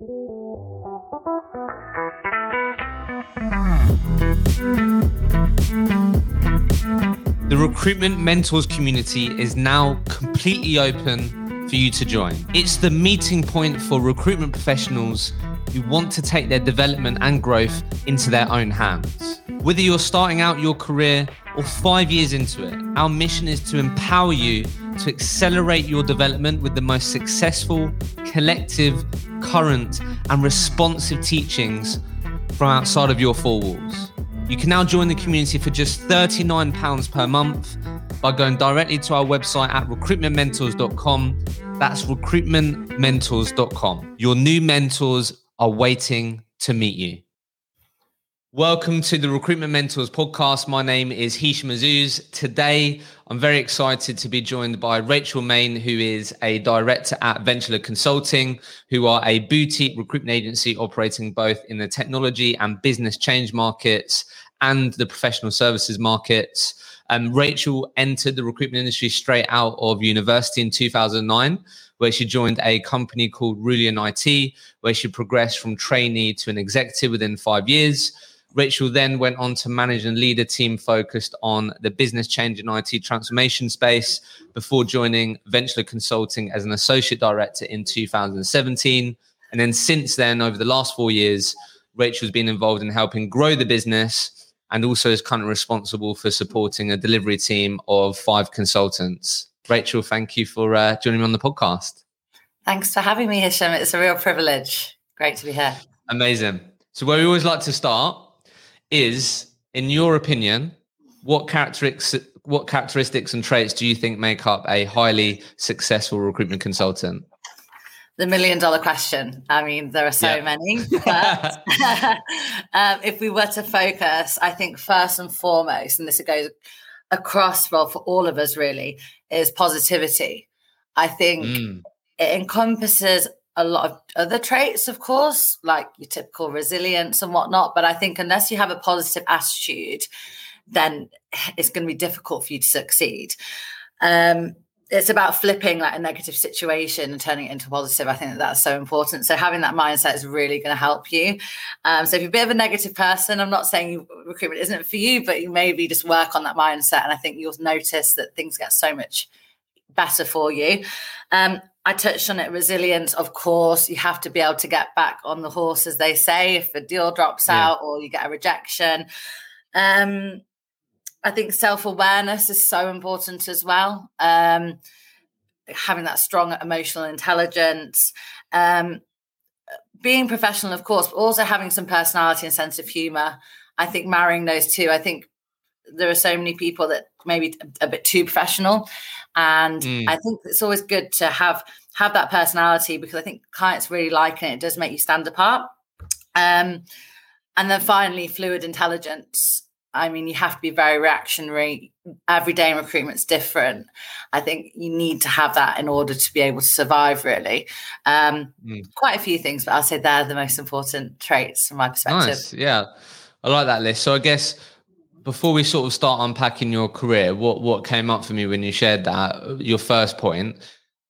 The Recruitment Mentors community is now completely open for you to join. It's the meeting point for recruitment professionals who want to take their development and growth into their own hands. Whether you're starting out your career or five years into it, our mission is to empower you to accelerate your development with the most successful, collective, current, and responsive teachings from outside of your four walls. You can now join the community for just £39 per month by going directly to our website at recruitmentmentors.com. That's recruitmentmentors.com. Your new mentors are waiting to meet you. Welcome to the Recruitment Mentors podcast. My name is Hishem Azzouz. Today, I'm very excited to be joined by Rachel Mayne, who is a director at Ventula Consulting, who are a boutique recruitment agency operating both in the technology and business change markets and the professional services markets. Um, Rachel entered the recruitment industry straight out of university in 2009 where she joined a company called Rullion IT, where she progressed from trainee to an executive within five years. Rachel then went on to manage and lead a team focused on the business change and IT transformation space before joining Ventula Consulting as an associate director in 2017. And then since then, over the last four years, Rachel's been involved in helping grow the business and also is currently responsible for supporting a delivery team of five consultants. Rachel, thank you for uh, joining me on the podcast. Thanks for having me, Hishem. It's a real privilege. Great to be here. Amazing. So, where we always like to start is, in your opinion, what characteristics what characteristics and traits do you think make up a highly successful recruitment consultant? The million dollar question. I mean, there are so yeah. many. But um, if we were to focus, I think first and foremost, and this goes across well for all of us really, is positivity. I think mm. it encompasses a lot of other traits, of course, like your typical resilience and whatnot. But I think unless you have a positive attitude, then it's going to be difficult for you to succeed. Um, it's about flipping like a negative situation and turning it into positive. I think that that's so important. So having that mindset is really going to help you. Um, so if you're a bit of a negative person, I'm not saying recruitment isn't for you, but you maybe just work on that mindset, and I think you'll notice that things get so much better for you. Um, I touched on it resilience, of course. You have to be able to get back on the horse, as they say, if a deal drops yeah. out or you get a rejection. Um, I think self awareness is so important as well. Um, having that strong emotional intelligence, um, being professional, of course, but also having some personality and sense of humor. I think marrying those two, I think there are so many people that maybe a bit too professional and mm. i think it's always good to have have that personality because i think clients really like it. It does make you stand apart. Um, and then finally fluid intelligence. I mean you have to be very reactionary. Every day in recruitment's different. I think you need to have that in order to be able to survive really. Um, mm. quite a few things but i'll say they're the most important traits from my perspective. Nice. yeah. I like that list. So i guess before we sort of start unpacking your career, what what came up for me when you shared that your first point,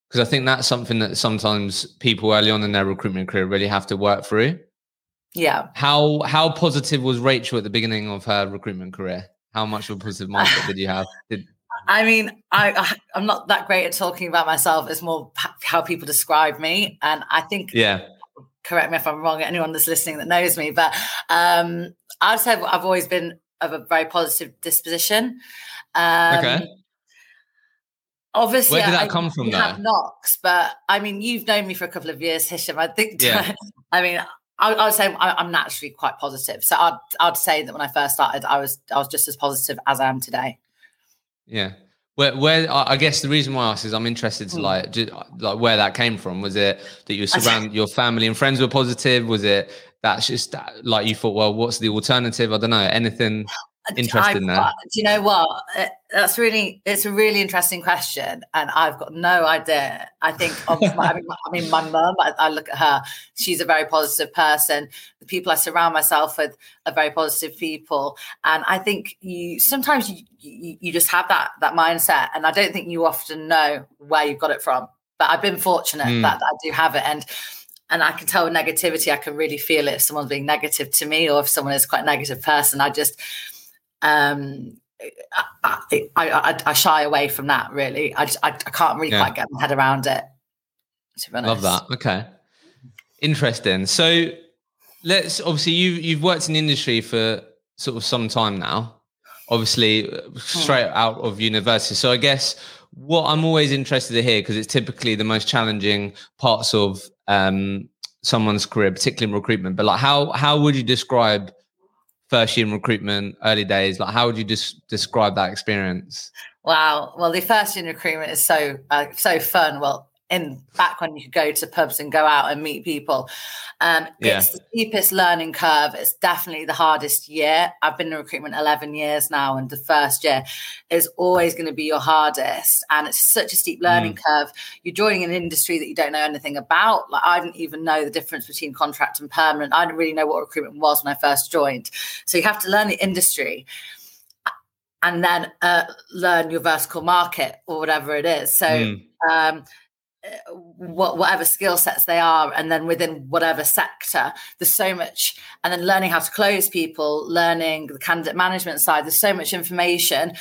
because I think that's something that sometimes people early on in their recruitment career really have to work through. Yeah. How how positive was Rachel at the beginning of her recruitment career? How much of a positive mindset did you have? Did, I mean, I, I am not that great at talking about myself. It's more how people describe me, and I think yeah. Correct me if I'm wrong. Anyone that's listening that knows me, but um, I'd say I've always been of a very positive disposition. Um, okay. Obviously, where did that I, come from? Though? Have knocks, but I mean, you've known me for a couple of years, Hishem. I think. Yeah. I mean, I, I would say I'm naturally quite positive. So I'd I'd say that when I first started, I was I was just as positive as I am today. Yeah. Where, where I guess the reason why I ask is I'm interested to hmm. like, just, like where that came from. Was it that you surround your family and friends were positive? Was it that's just like you thought, well, what's the alternative? I don't know. Anything interesting there? Do you know what? Uh, that's really, it's a really interesting question. And I've got no idea. I think, my, I, mean, I mean, my mum, I, I, look at her, she's a very positive person. The people I surround myself with are very positive people. And I think you, sometimes you, you, you just have that, that mindset. And I don't think you often know where you've got it from. But I've been fortunate mm. that, that I do have it. And and I can tell negativity, I can really feel it if someone's being negative to me or if someone is quite a negative person. I just, um, I, I, I, I shy away from that really. I just, I, can't really yeah. quite get my head around it. Love that. Okay. Interesting. So let's obviously you you've worked in the industry for sort of some time now. Obviously, uh, hmm. straight out of university. So I guess what I'm always interested to hear because it's typically the most challenging parts of um, someone's career, particularly in recruitment. But like, how how would you describe first year in recruitment, early days? Like, how would you just describe that experience? Wow. Well, the first year in recruitment is so uh, so fun. Well, in back when you could go to pubs and go out and meet people. Um, yeah. It's the steepest learning curve. It's definitely the hardest year. I've been in recruitment 11 years now, and the first year is always going to be your hardest. And it's such a steep learning mm. curve. You're joining an industry that you don't know anything about. Like, I didn't even know the difference between contract and permanent. I didn't really know what recruitment was when I first joined. So you have to learn the industry and then uh, learn your vertical market or whatever it is. So, mm. um, whatever skill sets they are and then within whatever sector there's so much and then learning how to close people learning the candidate management side there's so much information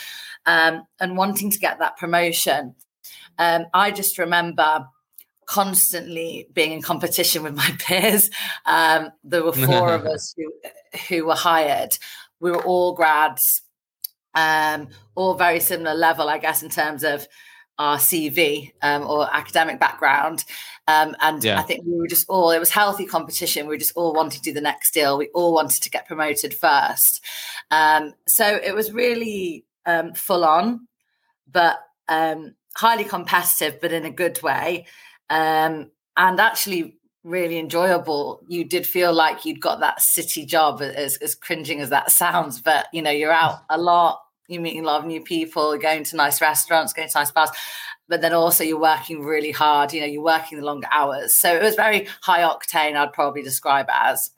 um, and wanting to get that promotion. Um, i just remember constantly being in competition with my peers. Um, there were four of us who, who were hired. We were all grads um, all very similar level i guess in terms of our CV um, or academic background. Um, and yeah. I think we were just all, it was healthy competition. We just all wanted to do the next deal. We all wanted to get promoted first. Um, so it was really um, full on, but um, highly competitive, but in a good way. Um, and actually, really enjoyable. You did feel like you'd got that city job, as, as cringing as that sounds, but you know, you're out a lot you're meeting a lot of new people, going to nice restaurants, going to nice bars, but then also you're working really hard. You know, you're working the longer hours. So it was very high octane. I'd probably describe it as.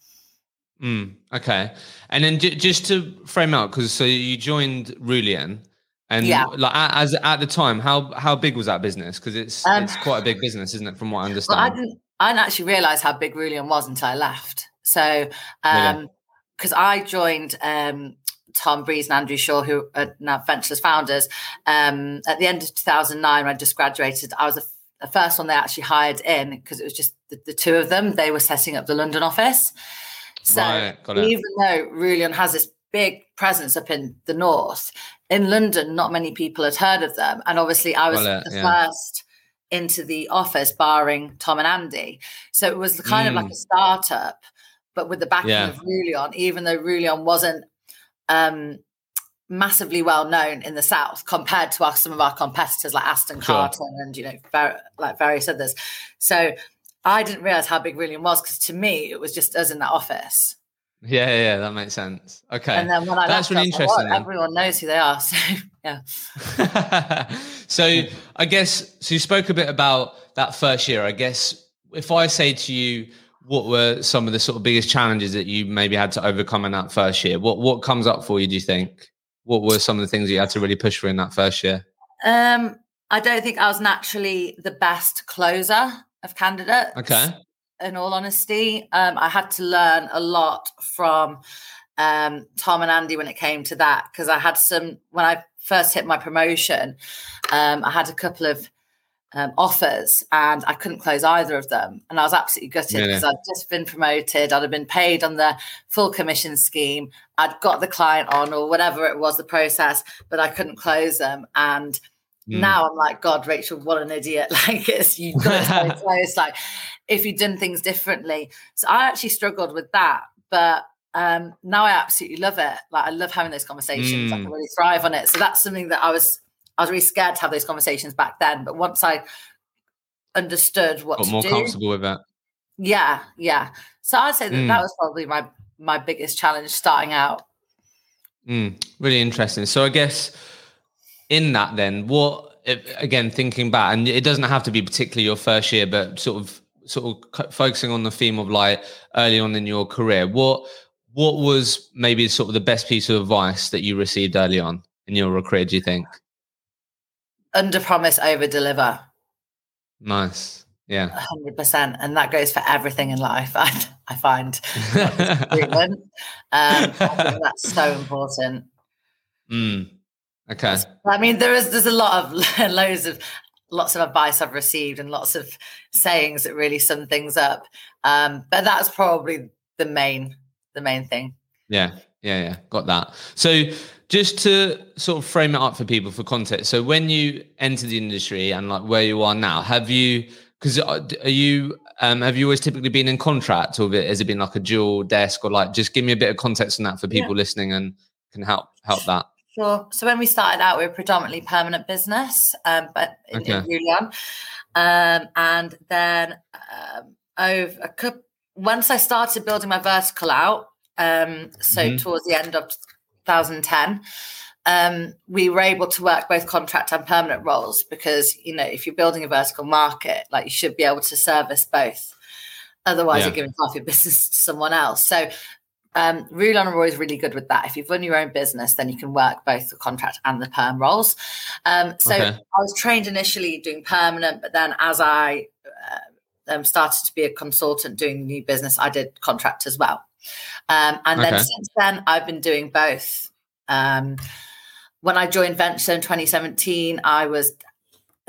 Mm, okay, and then j- just to frame out, because so you joined Rullion, and yeah. like as at the time, how how big was that business? Because it's um, it's quite a big business, isn't it? From what I understand. Well, I didn't I didn't actually realize how big Rullion was until I left. So um because really? I joined um Tom Breeze and Andrew Shaw, who are now Ventula's founders. Um, at the end of 2009, when I just graduated, I was the, the first one they actually hired in because it was just the, the, two of them. They were setting up the London office. So right, even though Rullion has this big presence up in the north, in London, not many people had heard of them. And obviously, I was the yeah. first into the office, barring Tom and Andy. So it was kind mm. of like mm. a startup, but with the backing yeah. of Rullion, even though Rullion wasn't um, massively well known in the south compared to our, some of our competitors like Aston sure. Carter and you know ver- like various others. So I didn't realize how big Rullion was because to me it was just us in that office. Yeah, yeah, that makes sense. Okay, and then when I that's really interesting. Like, everyone knows who they are, so yeah. so I guess so. You spoke a bit about that first year. I guess if I say to you, what were some of the sort of biggest challenges that you maybe had to overcome in that first year? What what comes up for you? Do you think? What were some of the things you had to really push for in that first year? Um, I don't think I was naturally the best closer of candidates. Okay. In all honesty, um, I had to learn a lot from um, Tom and Andy when it came to that because I had some when I first hit my promotion. Um, I had a couple of um, offers and I couldn't close either of them. And I was absolutely gutted because I'd just been promoted. I'd have been paid on the full commission scheme. I'd got the client on or whatever it was, the process, but I couldn't close them. And mm. now I'm like, God, Rachel, what an idiot. Like it's, you got it so close. Like if you'd done things differently. So I actually struggled with that. But um, now I absolutely love it. Like I love having those conversations. Mm. I can really thrive on it. So that's something that I was I was really scared to have those conversations back then. But once I understood what Got more do, comfortable with that. Yeah, yeah. So I'd say that mm. that was probably my my biggest challenge starting out. Mm, really interesting. So I guess in that, then, what if, again thinking back, and it doesn't have to be particularly your first year, but sort of sort of focusing on the theme of like early on in your career, what what was maybe sort of the best piece of advice that you received early on in your career? Do you think? Under promise, over deliver. Nice. Yeah. 100%. And that goes for everything in life, I, I find. um, I that's so important. Mm. Okay. I mean, there is there's a lot of loads of lots of advice I've received and lots of sayings that really sum things up. Um, but that's probably the main the main thing. Yeah, yeah, yeah. Got that. So just to sort of frame it up for people for context. So when you entered the industry and like where you are now, have you because uh, are you um, have you always typically been in contract or has it been like a dual desk or like just give me a bit of context on that for people yeah. listening and can help help that Sure. So when we started out, we were predominantly permanent business, um, but in, okay. in Rullion. Um, and then um, over a couple, once I started building my vertical out, um, so mm-hmm. towards the end of 2010, um, we were able to work both contract and permanent roles because you know if you're building a vertical market, like you should be able to service both. Otherwise, yeah. you're giving half your business to someone else. So um, Rullion are is really good with that. If you've run your own business, then you can work both the contract and the perm roles. Um, so okay. I was trained initially doing permanent, but then as I uh, um, started to be a consultant doing new business, I did contract as well. Um, and okay. then since then, I've been doing both. Um, when I joined Ventula in 2017, I was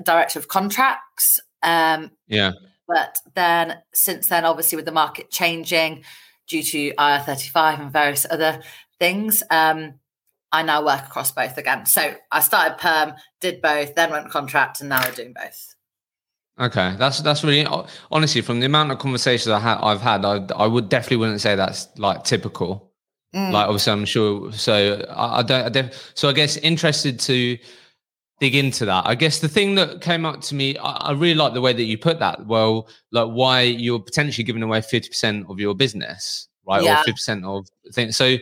director of contracts. Um, yeah. But then since then, obviously, with the market changing, due to IR35 and various other things. Um, I now work across both again. So I started perm, did both, then went contract, and now I'm doing both. Okay, that's that's really honestly from the amount of conversations I ha- I've had, I I would definitely wouldn't say that's like typical. Mm. Like obviously, I'm sure. So I, I don't. I def- so I guess interested to dig into that. I guess the thing that came up to me, I, I, really like the way that you put that. Well, like why you're potentially giving away 50% of your business, right? Yeah. Or 50% of things. So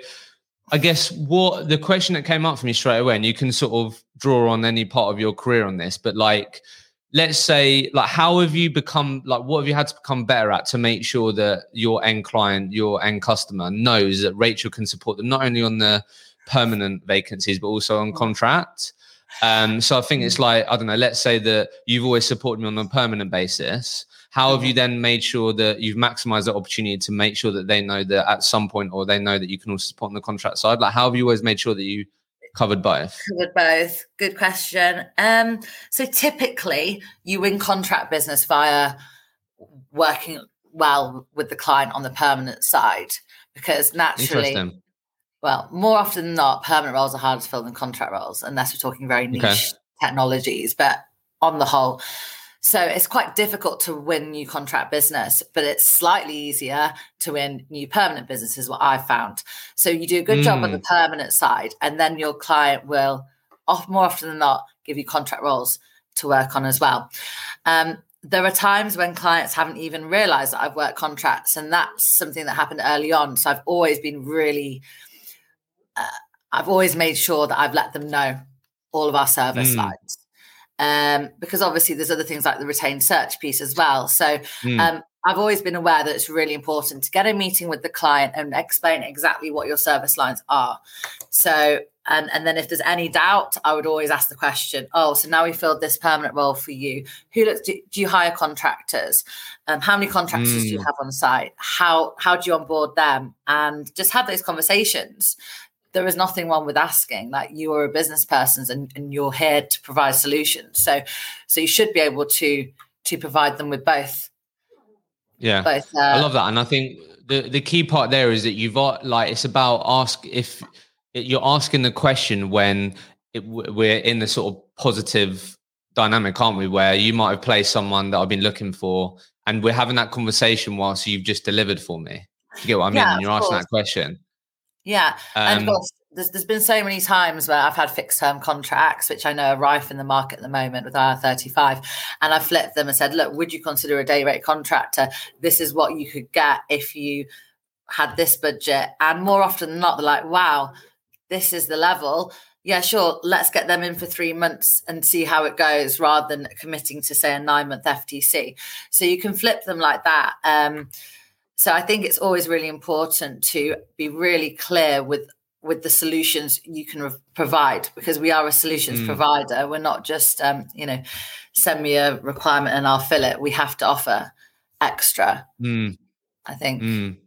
I guess what the question that came up for me straight away, and you can sort of draw on any part of your career on this, but like, let's say, like, how have you become, like, what have you had to become better at to make sure that your end client, your end customer knows that Rachel can support them not only on the permanent vacancies, but also on mm. contract? Um, so I think it's mm. like, I don't know, let's say that you've always supported me on a permanent basis. How have you then made sure that you've maximized that opportunity to make sure that they know that at some point, or they know that you can also support on the contract side? Like, how have you always made sure that you covered both? Covered both. Good question. Um, so typically, you win contract business via working well with the client on the permanent side because naturally well, more often than not, permanent roles are harder to fill than contract roles, unless we're talking very niche okay. technologies. But on the whole, so it's quite difficult to win new contract business, but it's slightly easier to win new permanent business, is what I've found. So you do a good mm. job on the hmm. permanent side, and then your client will, off, more often than not, give you contract roles to work on as well. Um, there are times when clients haven't even realized that I've worked contracts, and that's something that happened early on. So I've always been really uh, I've always made sure that I've let them know all of our service mm. lines. Um, because obviously there's other things like the retained search piece as well. So mm. um, I've always been aware that it's really important to get a meeting with the client and explain exactly what your service lines are. So and and then if there's any doubt, I would always ask the question. Oh, so now we filled this permanent role for you. Who looks? Do, do you hire contractors? Um, how many contractors mm. do you hmm. have on site? How how do you onboard them? And just have those conversations there is nothing wrong with asking. Like you are a business person and, and you're here to provide solutions. So so you should be able to to provide them with both. Yeah. Both uh, i love that. And i think the the key part there is that you've got like it's about ask if you're asking the question when it, we're in the sort of positive dynamic aren't we? Where you might have placed someone that i've been looking for and we're having that conversation whilst you've just delivered for me. You get what i mean? Yeah, and you're asking course. that question yeah. Um, and of um, course, there's, there's been so many times where I've had fixed term contracts, which I know are rife in the market at the moment with IR35. And I flipped them and said, look, would you consider a day rate contractor? This is what you could get if you had this budget. And more often than not, they're like, wow, this is the level. Yeah, sure. Let's get them in for three months and see how it goes rather than committing to, say, a nine month FTC. So you can flip them like that. Um, so I think it's always really important to be really clear with with the solutions you can re- provide because we are a solutions mm. provider. We're not just, um, you know, send me a requirement and I'll fill it. We have to offer extra. Mm. I think. Mm.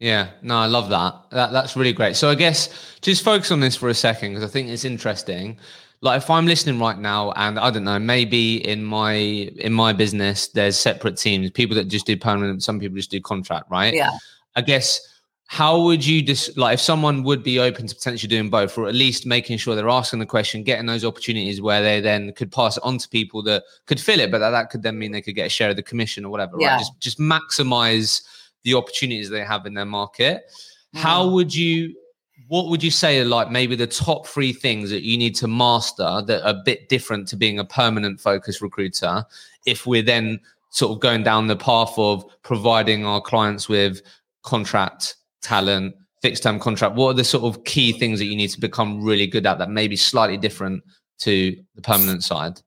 Yeah, no, I love that. that. That's really great. So I guess just focus on this for a second because I think it's interesting. Like if I'm listening right now, and I don't know, maybe in my in my business, there's separate teams, people that just do permanent, some people just do contract, right? Yeah. I guess how would you just like if someone would be open to potentially doing both or at least making sure they're asking the question getting those opportunities where they then could pass it on to people that could fill it but that, that could then mean they could get a share of the commission or whatever yeah. right just just maximize the opportunities they have in their market mm. how would you what would you say are like maybe the top three things that you need to master that are a bit different to being a permanent focus recruiter if we're then sort of going down the path of providing our clients with contract talent, fixed term contract? What are the sort of key things that you need to become really good at that may be slightly different to the permanent side?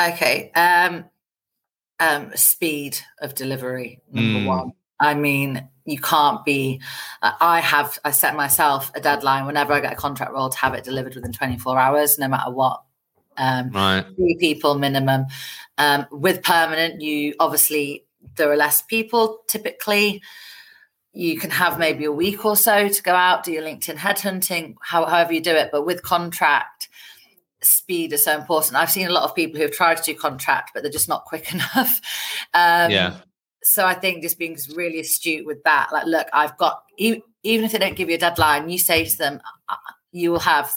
Okay. Um, um, speed of delivery, number mm. one. I mean, you can't be. Uh, I have. I set myself a deadline whenever I get a contract role to have it delivered within 24 hours, no matter what. Um, right. Three people minimum. Um, with permanent, you obviously there are less people typically you can have maybe a week or so to go out, do your LinkedIn headhunting, how, however you do it. But with contract, speed is so important. I've seen a lot of people who have tried to do contract, but they're just not quick enough. Um, yeah. So I think just being really astute with that. Like, look, I've got, even if they don't give you a deadline, you say to them, uh, you will have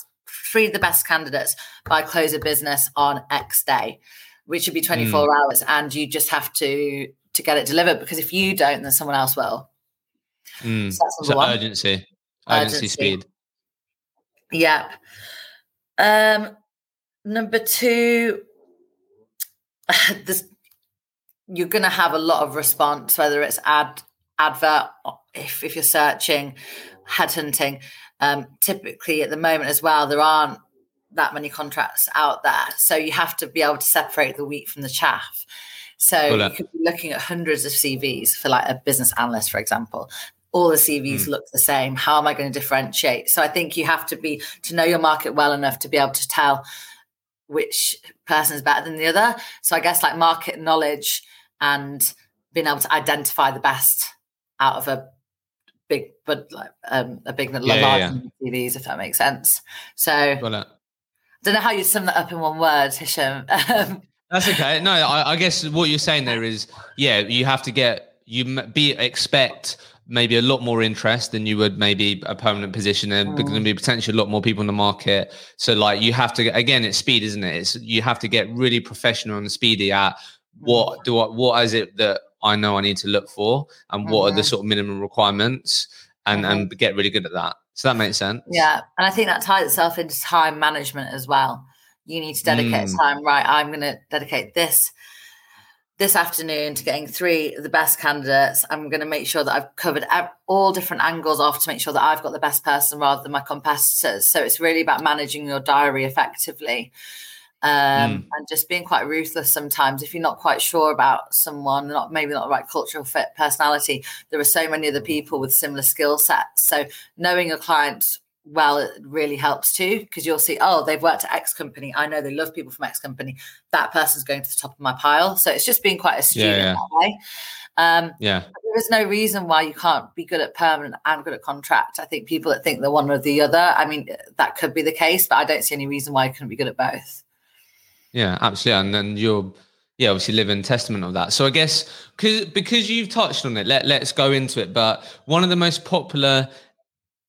three of the best candidates by close of business on X day, which would be 24 mm. hours. And you just have to, to get it delivered because if you don't, then someone else will. Mm. So, so urgency, urgency, urgency, speed. Yep. Um, number two, this, you're going to have a lot of response, whether it's ad advert, if if you're searching, headhunting. Um, typically, at the moment as well, there aren't that many contracts out there, so you have to be able to separate the wheat from the chaff. So well, you could be looking at hundreds of CVs for like a business analyst, for example all the CVs mm. look the same. How am I going to differentiate? So I think you have to be to know your market well enough to be able to tell which person is better than the other. So I guess like market knowledge and being able to identify the best out of a big, but like um, a big, yeah, large yeah, yeah. CVs, if that makes sense. So well, uh, I don't know how you sum that up in one word, Hishem. That's okay. No, I, I guess what you're saying there is, yeah, you have to get you be expect maybe a lot more interest than you would maybe a permanent position and mm. going to be potentially a lot more people in the market so like you have to again it's speed isn't it it's you have to get really professional and speedy at what do I what is it that I know I need to look for and what mm-hmm. are the mm-hmm. sort of minimum requirements and mm-hmm. and get really good at that so that makes sense yeah and I think that ties itself into time management as well you need to dedicate mm. time right I'm going to dedicate this this afternoon to getting three of the best candidates. I'm going to make sure that I've covered all different angles off to make sure that I've got the best person rather than my competitors. So it's really about managing your diary effectively um, mm. and just being quite ruthless sometimes. If you're not quite sure about someone, not maybe not the right cultural fit, personality, there are so many other people with similar skill sets. So knowing a client well it really helps too because you'll see oh they've worked at x company i know they love people from x company that person's going to the top of my pile so it's just being quite astute yeah, yeah. that way um, yeah there is no reason why you can't be good at permanent and good at contract i think people that think they're one or the other i mean that could be the case but i don't see any reason why you couldn't be good at both yeah absolutely and then you're yeah obviously living testament of that so i guess because because you've touched on it let, let's go into it but one of the most popular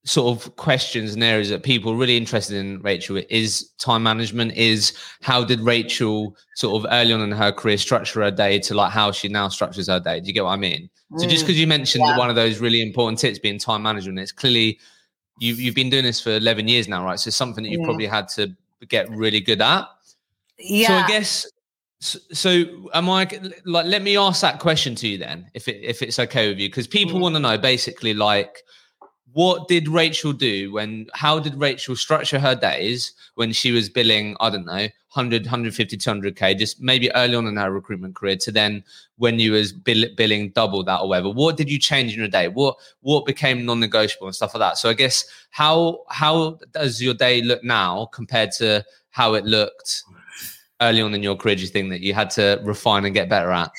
sort of questions and areas that people are really interested in Rachel is time management is how did Rachel sort of early on in her career structure her day to like how she now structures her day. Do you get what I mean? Mm, so just because mm, you mentioned yeah. one of those really important tips being time management, it's clearly you've you've been doing this for 11 years now, right? So something that you yeah. probably had to get really good at. Yeah. So I guess so am I like let me ask that question to you then if it if it's okay with you because people mm. want to know basically like what did Rachel do when how did Rachel structure her days when she was billing, I don't know, 100, 150, 200k, just maybe early on in her recruitment career to then when you was bill, billing double that or whatever. What did you change in your day? What what became non-negotiable and stuff like that? So I guess how how does your day look now compared to how it looked early on in your career? Do you think that you had to refine and get better at?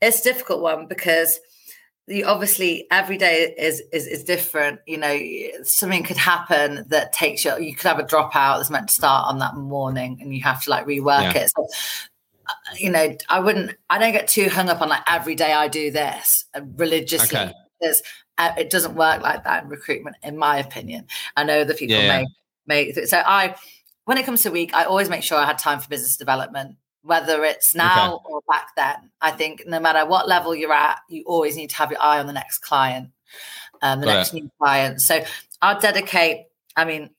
It's a difficult one because you obviously every day is, is is different you know something could happen that takes you you could have a dropout that's meant to start on that morning and you have to like rework yeah. it so uh, you know i wouldn't i don't get too hung up on like every day i do this uh, religiously okay. because uh, it doesn't work like that in recruitment in my opinion i know the people yeah. may may so i when it comes to week i always make sure i had time for business development whether it's now okay. or back then. I think no matter what level you're at, you always need to have your eye on the next client, um, the Got next it. new client. So I'll dedicate, I mean,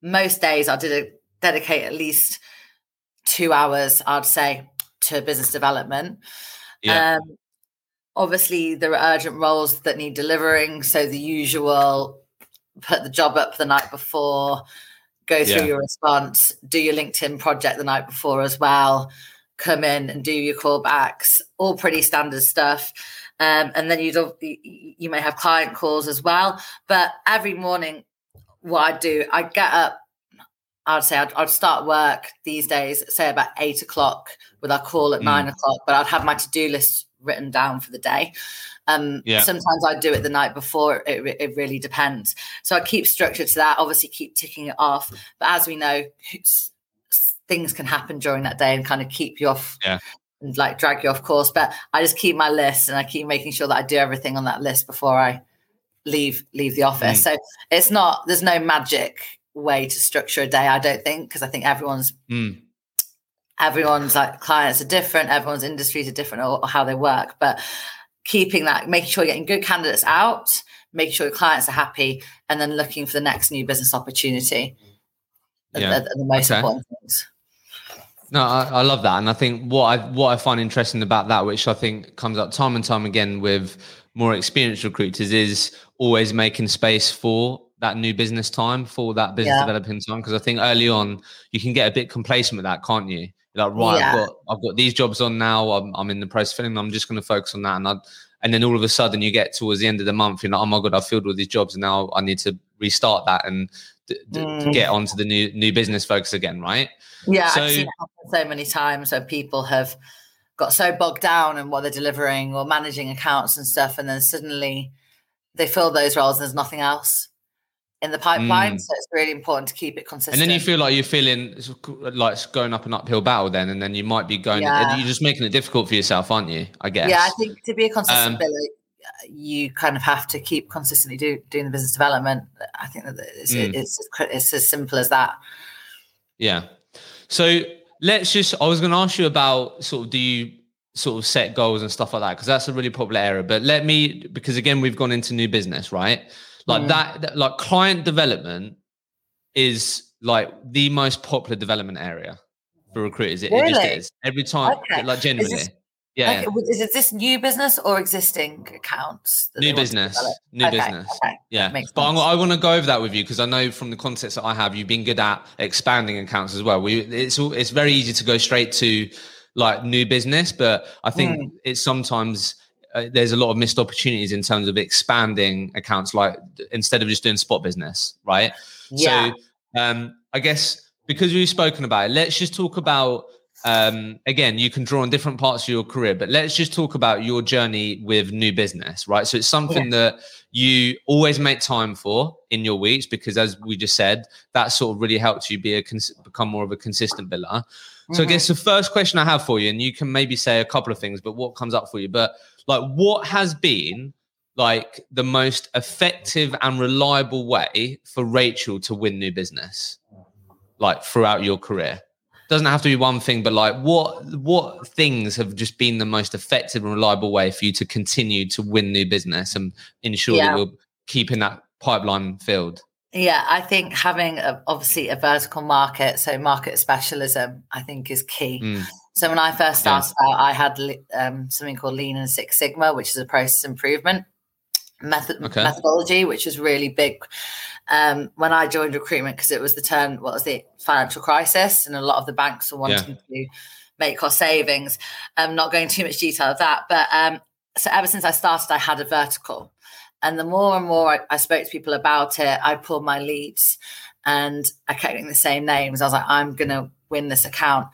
most days I'll ded- dedicate at least two hours, I'd say, to business development. Yeah. Um, obviously, there are urgent roles that need delivering. So the usual put the job up the night before, go through yeah. your response, do your LinkedIn project the night before as well, come in and do your callbacks, all pretty standard stuff. Um, and then you you may have client calls as well. But every morning, what I do, I get up. I'd say I'd, I'd start work these days, say about eight o'clock with our call at mm. nine o'clock. But I'd have my to do list written down for the day. Um, yeah. Sometimes I do it the night before. It, it really depends. So I keep structured to that. Obviously, keep ticking it off. But as we know, things can happen during that day and kind of keep you off. Yeah. And like drag you off course, but I just keep my list and I keep making sure that I do everything on that list before I leave leave the office. Mm. So it's not there's no magic way to structure a day. I don't think because I think everyone's mm everyone's like clients are different, everyone's industries are different or, or, how they work. But keeping that, making sure you're getting good candidates out, making sure your clients are happy, and then looking for the next new business opportunity. Yeah. The most okay. important things. No, I, I, love that, and I think what I what I find interesting about that, which I think comes up time and time again with more experienced recruiters, is always making space for that new business time, for that business yeah. developing time. Because I think early on you can get a bit complacent with that, can't you? Like, right, yeah. I've got I've got these jobs on now. I'm, I'm in the process of filling. I'm just going to focus on that, and I, and then all of a sudden you get towards the end of the month, you're like, oh my god, I've filled all these jobs, and now I need to restart that and d- mm. d- get onto the new new business focus again, right? Yeah, so, I've seen it happen so many times where people have got so bogged down in what they're delivering or managing accounts and stuff, and then suddenly they fill those roles and there's nothing else in the pipeline. Mm. So it's really important to keep it consistent. And then you feel like you're feeling like it's going up an uphill battle then, and then you might be going, yeah. you're just making it difficult for yourself, aren't you? I guess. Yeah, I think to be a consistent um, you kind of have to keep consistently do, doing the business development. I think that it's, mm. it's, it's as simple as that. Yeah. So let's just, I was going to ask you about sort of, do you, sort of set goals and stuff like that because that's a really popular area but let me because again we've gone into new business right like mm. that, like client development is like the most popular development area for recruiters. It, really? it just is every time, okay. like generally. Is this, yeah, okay. Is it this new business or existing accounts? New business, new okay. business. Okay. Yeah, but I'm, i want to go over that with you because I know from the context that I have, you've been good at expanding accounts as well. We, it's it's very easy to go straight to like new business, but I think mm. it's sometimes uh, there's a lot of missed opportunities in terms of expanding accounts like instead of just doing spot business right yeah. so um i guess because we've spoken about it let's just talk about um again you can draw on different parts of your career but let's just talk about your journey with new business right so it's something yeah. that you always make time for in your weeks because as we just said that sort of really helps you be a cons- become more of a consistent biller so mm-hmm. I guess the first question I have for you, and you can maybe say a couple of things, but what comes up for you? But like, what has been like the most effective and reliable way for Rachel to win new business, like throughout your career? Doesn't have to be one thing, but like, what what things have just been the most effective and reliable way for you to continue to win new business and ensure yeah. that you're keeping that pipeline filled? Yeah, I think having a, obviously a vertical market, so market specialism, I think is key. Mm. So when I first started yeah. out, I had um, something called Lean and Six Sigma, which is a process improvement. method okay. methodology, which was really big um, when I joined recruitment because it was the turn, what was the financial crisis, and a lot of the banks were wanting yeah. to make cost savings. I'm not going too much detail of that, but um, so ever since I started, I had a vertical, and the more and more I, I spoke to people about it, I pulled my leads, and I kept getting the same names. I was like, I'm gonna win this account,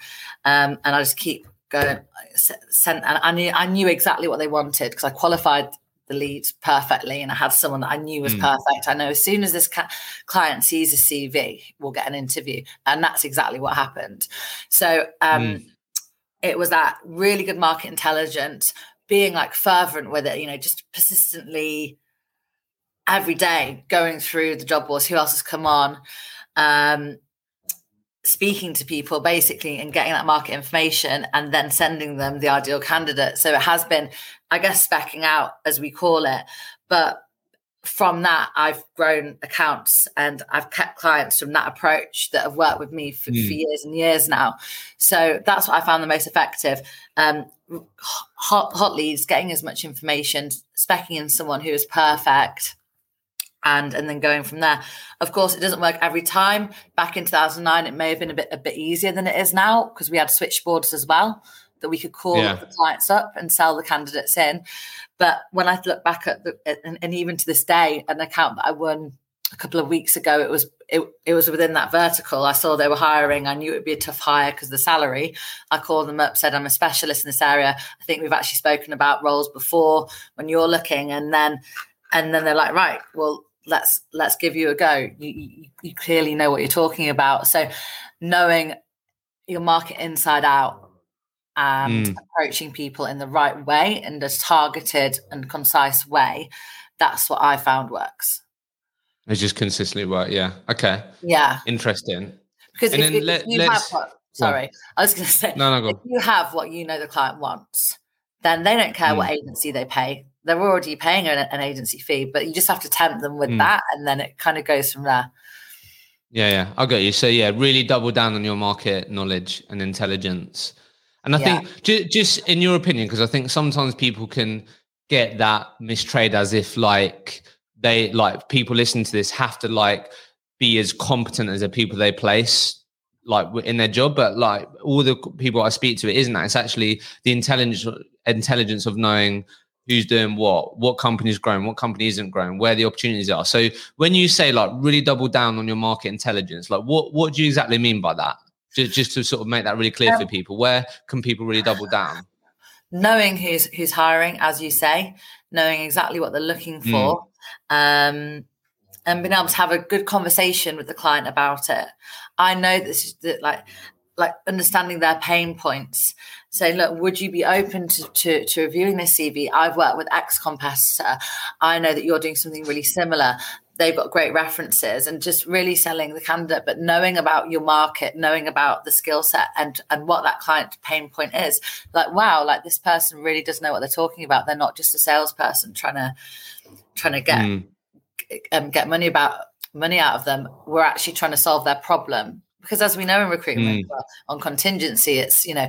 um, and I just keep going. Sent, and I knew I knew exactly what they wanted because I qualified the leads perfectly and I had someone that I knew was mm. perfect. I know as soon as this ca- client sees a CV, we'll get an interview. And that's exactly what happened. So um, mm. it was that really good market intelligence, being like fervent with it, you know, just persistently every day going through the job boards, who else has come on. Um, speaking to people basically and getting that market information and then sending them the ideal candidate. So it has been, I guess, specking out as we call it. But from that, I've grown accounts and I've kept clients from that approach that have worked with me for, mm. for years and years now. So that's what I found the most effective. Um, hot, hot leads, getting as much information, specking in someone who is perfect and and then going from there. Of course, it doesn't work every time. Back in 2009, it may have been a bit a bit easier than it is now because we had switchboards as well that we could call yeah. the clients up and sell the candidates in. But when I look back at the and, and, even to this day, an account that I won a couple of weeks ago, it was it, it was within that vertical. I saw they were hiring. I knew it would be a tough hire because the salary. I called them up, said I'm a specialist in this area. I think we've actually spoken about roles before when you're looking, and then and then they're like, right, well, let's let's give you a go. You, you, you clearly know what you're talking about. So knowing your market inside out and mm. approaching people in the right way in a targeted and concise way, that's what I found works. It's just consistently work. Yeah. Okay. Yeah. Interesting. Because and if, if, let, you have what, sorry, I was going to say, no, no, if you have what you know the client wants, then they don't care mm. what agency they pay they're already paying an, an agency fee, but you just have to tempt them with mm. that, and then it kind of goes from there. Yeah, yeah, I got you. So yeah, really double down on your market knowledge and intelligence. And I yeah. think just, just in your opinion, because I think sometimes people can get that mistrade as if like they like people listening to this have to like be as competent as the people they place like in their job but like all the people i speak to it isn't that it's actually the intelligence intelligence of knowing who's doing what, what company's growing, what company isn't growing, where the opportunities are. So when you say like really double down on your market intelligence, like what what do you exactly mean by that? Just, just to sort of make that really clear um, for people, where can people really double down? Knowing who's who's hiring, as you say, knowing exactly what they're looking hmm. for, mm. um, and being able to have a good conversation with the client about it. I know this that like like understanding their pain points saying, look, would you be open to, to, to reviewing this CV? I've worked with X competitor. I know that you're doing something really similar. They've got great references and just really selling the candidate, but knowing about your market, knowing about the skill set and, and what that client pain point is. Like, wow, like this person really does know what they're talking about. They're not just a salesperson trying to trying to get mm. um, get money about money out of them. We're actually trying to solve their problem because as we know in recruitment mm. on contingency it's you know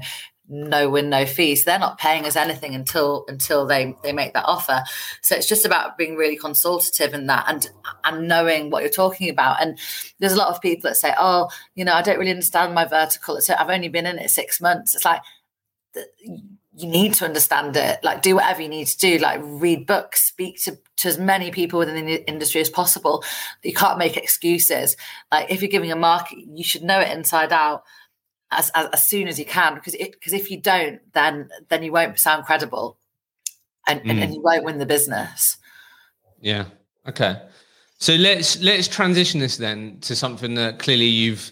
no win no fees. They're not paying us anything until until they they make that offer. So it's just about being really consultative in that and and knowing what you're talking about. And there's a lot of people that say oh you know i don't really understand my vertical. So i've only been in it six months. It's like you need to understand it. Like do whatever you need to do. Like read books speak to, to as many people within the industry as possible. You can't make excuses. Like if you're giving a market you should know it inside out as, as, as soon as you can because because if you don't then then you won't sound credible and, mm. and, and you won't win the business. Yeah. Okay. So let's let's transition this then to something that clearly you've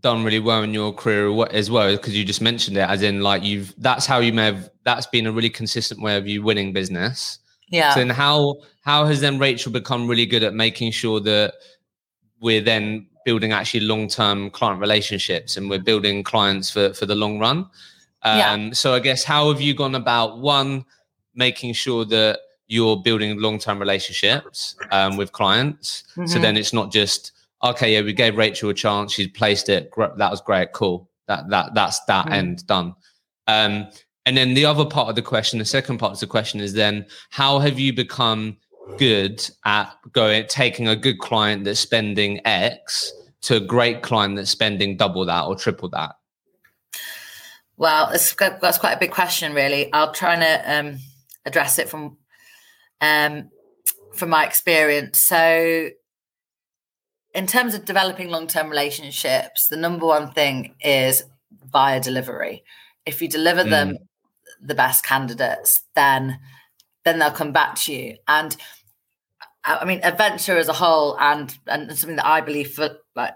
done really well in your career as well because you just mentioned it as in like you've that's how you may have that's been a really consistent way of you winning business. Yeah. So then how how has then rachel become really good at making sure that we're then building actually long-term client relationships and we're building clients for for the long run um, yeah. so i guess how have you gone about one making sure that you're building long-term relationships um, with clients mm-hmm. so then it's not just okay yeah we gave rachel a chance she's placed it that was great cool that that that's that mm-hmm. end done um, and then the other part of the question the second part of the question is then how have you become good at going taking a good client that's spending X to a great client that's spending double that or triple that? Well, it's, that's quite a big question, really. I'll try and um, address it from um, from my experience. So, in terms of developing long term relationships, the number one thing is via delivery. If you deliver mm. them the best candidates, then then they'll come back to you. And I mean, at Ventula as a whole, and and something that I believe for like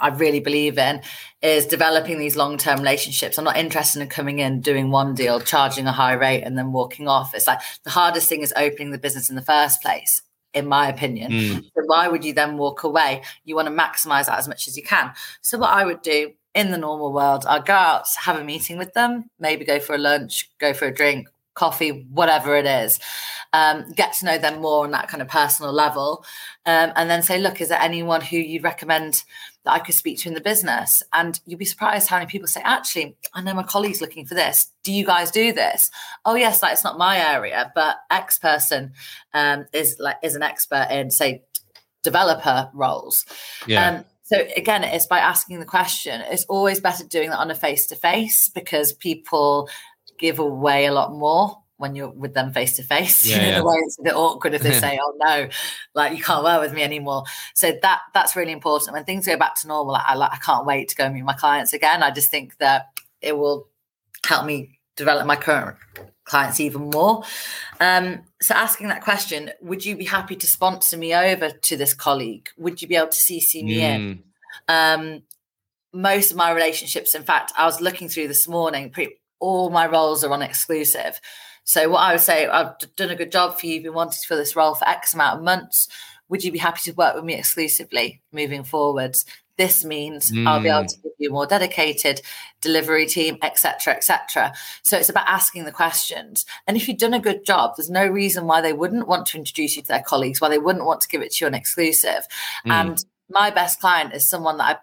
I really believe in is developing these long term relationships. I'm not interested in coming in, doing one deal, charging a high rate, and then walking off. It's like the hardest thing is opening the business in the first place, in my opinion. Mm. So why would you then walk away? You want to maximize that as much as you can. So, what I would do in the normal world, I'd go out, have a meeting with them, maybe go for a lunch, go for a drink, coffee, whatever it is, um, get to know them more on that kind of personal level. Um, and then say, look, is there anyone who you'd recommend that I could speak to in the business? And you'd be surprised how many people say, actually, I know my colleague's looking for this. Do you guys do this? Oh, yes, like it's not my area, but X person um, is like is an expert in, say, developer roles. Yeah. Um, so again, it's by asking the question. It's always better doing that on a face to face because people give away a lot more when you're with them face to face. You know, the way it's a bit awkward if they say, "Oh no, like you can't work with me anymore." So that that's really important. When things go back to normal, I, I, I can't wait to go meet my clients again. I just think that it will help me develop my current clients even more. Um, so asking that question, would you be happy to sponsor me over to this colleague? Would you be able to CC me mm. in? Um, most of my relationships, in fact, I was looking through this morning, pretty, all my roles are on exclusive. So what I would say, I've done a good job for you. You've been wanting to fill this role for X amount of months. Would you be happy to work with me exclusively moving forwards? This means mm. I'll be able mm. to give you a more dedicated delivery team, etc., etc. So it's about asking the questions. And if you've done a good job, there's no reason why they wouldn't want to introduce you to their colleagues, why they wouldn't want to give it to you on exclusive. Mm. And my best client is someone that I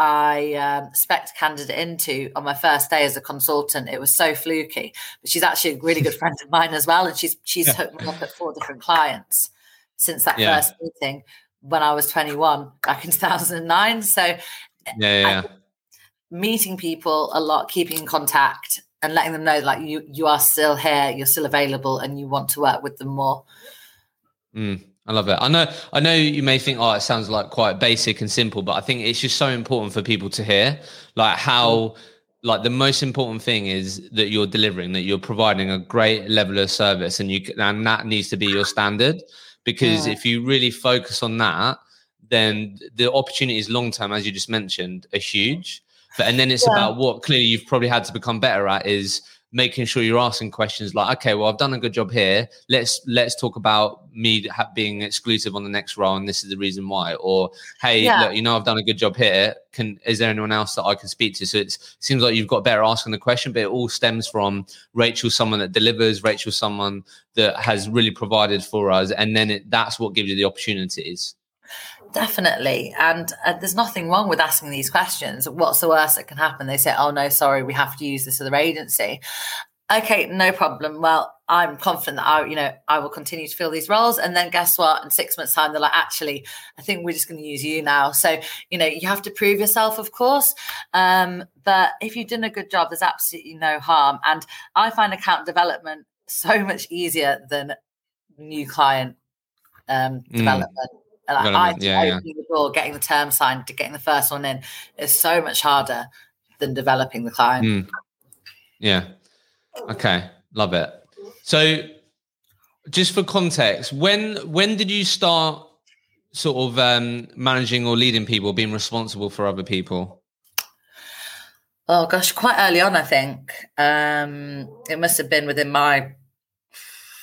I um, spec candidate into on my first day as a consultant. It was so fluky, but she's actually a really good friend of mine as well, and she's she's hooked me up at four different clients since that yeah. first meeting when I was 21 back in 2009. So, yeah, yeah. meeting people a lot, keeping in contact, and letting them know like you you are still here, you're still available, and you want to work with them more. Mm. I love it. I know. I know you may think, oh, it sounds like quite basic and simple, but I think it's just so important for people to hear, like how, mm. like the most important thing is that you're delivering, that you're providing a great level of service, and you and that needs to be your standard. Because yeah. if you really focus on that, then the opportunities long term, as you just mentioned, are huge. But and then it's yeah. about what clearly you've probably had to become better at is making sure you're asking questions like okay well i've done a good job here. Let's let's talk about me being exclusive on the next role and this is the reason why. Or hey yeah. look you know i've done a good job here. Can is there anyone else that i can speak to? So it seems like you've got better asking the question but it all stems from rachel someone that delivers rachel someone that has really provided for us and then it, that's what gives you the opportunities Definitely. And uh, there's nothing wrong with asking these questions. What's the worst that can happen? They say, oh, no, sorry, we have to use this other agency. Okay, no problem. Well, I'm confident that I, you know, I will continue to fill these roles. And then guess what? In six months' time, they're like, actually, I think we're just going to use you now. So, you know, you have to prove yourself, of course. Um, but if you've done a good job, there's absolutely no harm. And I find account development so much easier than new client um, mm. Like I yeah, opening yeah. the door, getting the term signed, to getting the first one in is so much harder than developing the client. Mm. Yeah. Okay. Love it. So just for context, when when did you start sort of um, managing or leading people, being responsible for other people? Oh gosh, quite early on, I think. Um, it must have been within my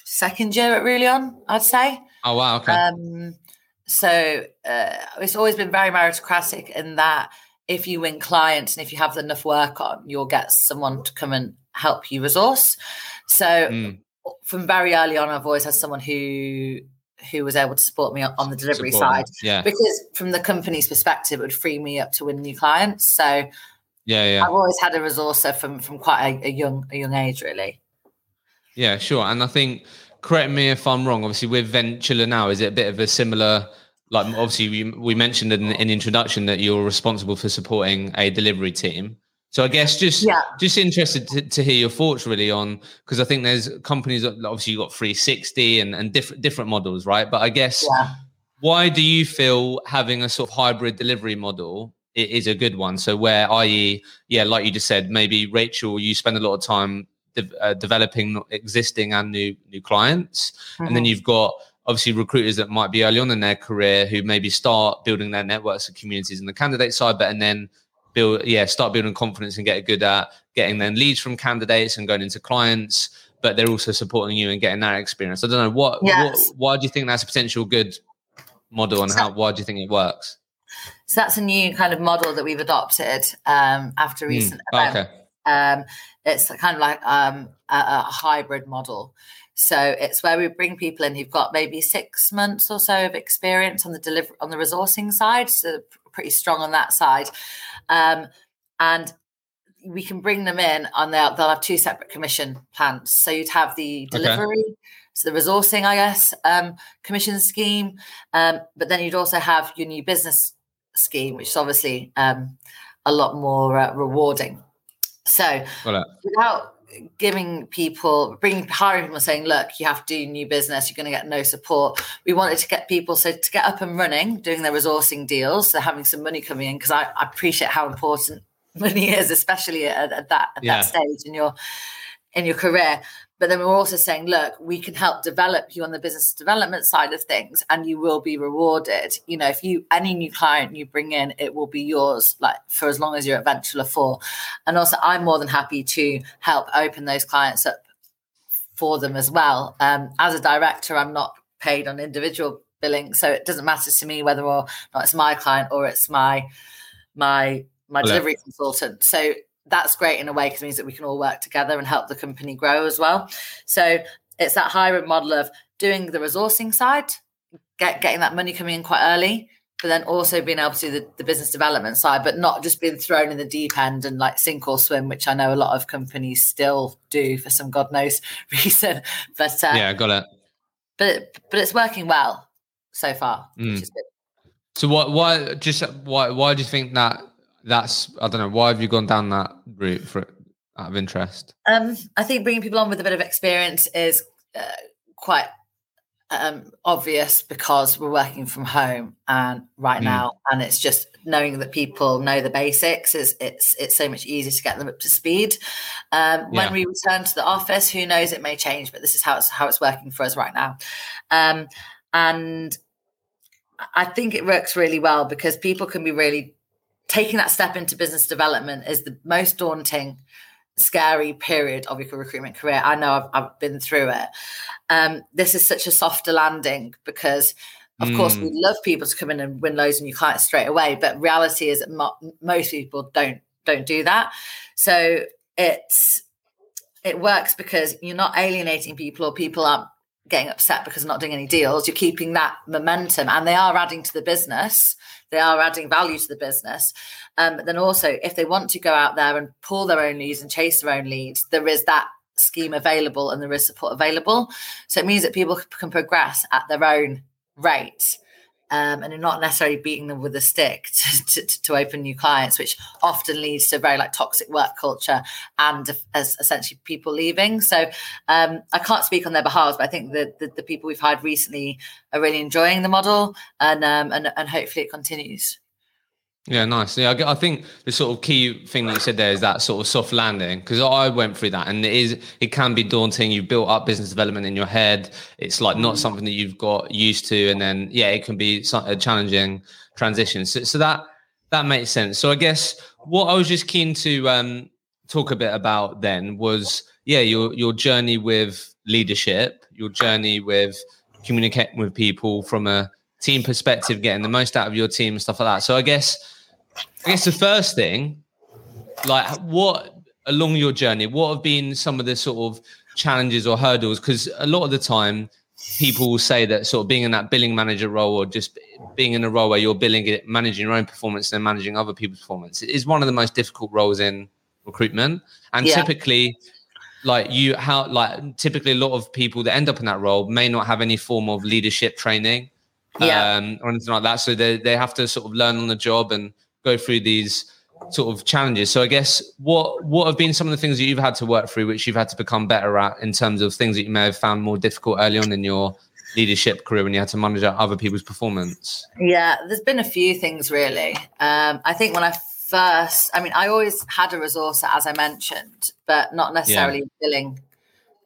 second year at Rullion, I'd say. Oh wow, okay. Um, so uh, it's always been very meritocratic in that if you win clients and if you have enough work on, you'll get someone to come and help you resource. So mm. from very early on, I've always had someone who who was able to support me on the delivery support side. Yeah. Because from the company's perspective, it would free me up to win new clients. So yeah, yeah. I've always had a resourcer from from quite a, a young a young age, really. Yeah, sure. And I think correct me if I'm wrong. Obviously, with Ventula now, is it a bit of a similar? Like, obviously, we, we mentioned in, in introduction that you're responsible for supporting a delivery team. So I guess just yeah. just interested to, to hear your thoughts really on because I think there's companies that obviously you got 360 and, and different different models, right? But I guess yeah. why do you feel having a sort of hybrid delivery model is a good one? So where, i.e., yeah, like you just said, maybe Rachel, you spend a lot of time de- uh, developing existing and new new clients, mm-hmm. and then mm-hmm. you've got obviously recruiters that might be early on in their career who maybe start building their networks and communities in the candidate side, but and then build yeah start building confidence and get good at getting then leads from candidates and going into clients but they're also supporting you and getting that experience i don't know what, yes. what why do you think that's a potential good model and how why do you think it works so that's a new kind of model that we've adopted um, after hmm. recent mm. okay. Um, it's kind of like um, a, a, hybrid model. So it's where we bring people in who've got maybe six months or so of experience on the deliver on the resourcing side, so pretty strong on that side, um, and we can bring them in on their they'll have two separate commission plans. So you'd have the delivery. Okay. So the resourcing, I guess, um, commission scheme, um, but then you'd also have your new business scheme, which is obviously um, a lot more uh, rewarding. So without giving people, bringing hiring people saying, look, you have to do new business, you're going to get no support. We wanted to get people so to get up and running, doing their resourcing deals, so having some money coming in because I, I, appreciate how important money is, especially at, at that at yeah. that stage in your in your career. But then we're also saying, look, we can help develop you on the business development side of things, and you will be rewarded. You know, if you any new client you bring in, it will be yours, like for as long as you're at Ventula for. And also, I'm more than happy to help open those clients up for them as well. Um, as a director, I'm not paid on individual billing, so it doesn't matter to me whether or not it's my client or it's my my my delivery consultant. So that's great in a way because it means that we can all work together and help the company grow as well. So it's that hybrid model of doing the resourcing side, get, getting that money coming in quite early, but then also being able to do the, the, business development side, but not just being thrown in the deep end and like sink or swim, which I know a lot of companies still do for some God knows reason. But uh, yeah, got it. But but it's working well so far, mm. So what? Why? Just why? Why do you think that that's I don't know. Why have you gone down that route for out of interest? Um, I think bringing people on with a bit of experience is uh, quite um, obvious because we're working from home and right mm. now, and it's just knowing that people know the basics is it's it's so much easier to get them up to speed. Um, when we return to the office, who knows? It may change, but this is how it's how it's working for us right now, um, and I think it works really well because people can be really taking that step into business development is the most daunting scary period of your recruitment career. I know I've, I've been through it. Um, this is such a softer landing because, of mm. course, we love people to come in and win loads of new clients straight away. But reality is that mo- most people don't don't do that. So it's it works because you're not alienating people or people aren't getting upset because they're not doing any deals. You're keeping that momentum, and they are adding to the business they are adding value to the business. Um, then also, if they want to go out there and pull their own leads and chase their own leads, there is that scheme available and there is support available. So it means that people can progress at their own rate um, and not necessarily beating them with a stick to, to, to, open new clients, which often leads to very like toxic work culture and as essentially people leaving. So um, I can't speak on their behalf, but I think that the, the, people we've hired recently are really enjoying the model, and um, and, and hopefully it continues. Yeah, nice. Yeah, I think the sort of key thing that you said there is that sort of soft landing because I went through that, and it is it can be daunting. You've built up business development in your head. It's like not something that you've got used to, and then yeah, it can be a challenging transition. So, so that that makes sense. So I guess what I was just keen to um, talk a bit about then was yeah your your journey with leadership, your journey with communicating with people from a team perspective, getting the most out of your team and stuff like that. So I guess I guess the first thing, like what along your journey, what have been some of the sort of challenges or hurdles? Because a lot of the time, people will say that sort of being in that billing manager role or just being in a role where you're billing it, managing your own performance and managing other people's performance is one of the most difficult roles in recruitment. And yeah. typically, like you how like typically a lot of people that end up in that role may not have any form of leadership training yeah. um, or anything like that. So they, they have to sort of learn on the job and go through these sort of challenges. So I guess what what have been some of the things that you've had to work through, which you've had to become better at in terms of things that you may have found more difficult early on in your leadership career when you had to manage other people's performance? Yeah, there's been a few things really. Um, I think when I first, I mean, I always had a resource as I mentioned, but not necessarily yeah. billing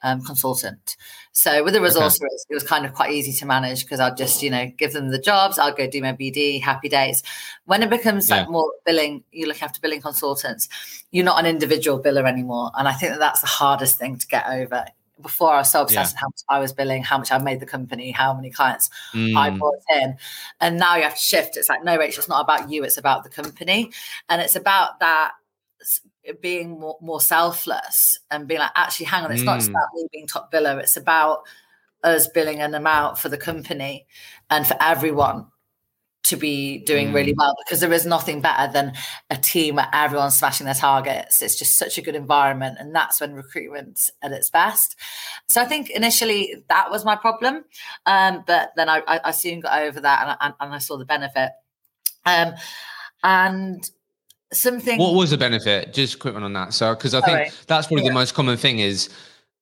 um, consultant. So with the resource, okay. it was kind of quite easy to manage because I'd just, you know, give them the jobs. I'll go do my BD, happy days. When it becomes yeah. like more billing, you look after billing consultants, you're not an individual biller anymore. And I think that that's the hardest thing to get over. Before I was so obsessed yeah. with how much I was billing, how much I made the company, how many clients mm. I brought in. And now you have to shift. It's like, no, Rachel, it's not about you, it's about the company. And it's about that being more, more selfless and being like, actually, hang on, it's mm. not just mm. about me being top biller, it's about us billing an amount for the company and for everyone to be doing mm. really well because there is nothing better than a team where everyone's smashing their targets. It's just such a good environment, and that's when recruitment's at its best. So I think initially that was my problem, um, but then I, I, soon got over that and I, and I saw the benefit. Um, and something. What was the benefit? Just quick one on that. So, because I think right. that's probably yeah. the most common thing is,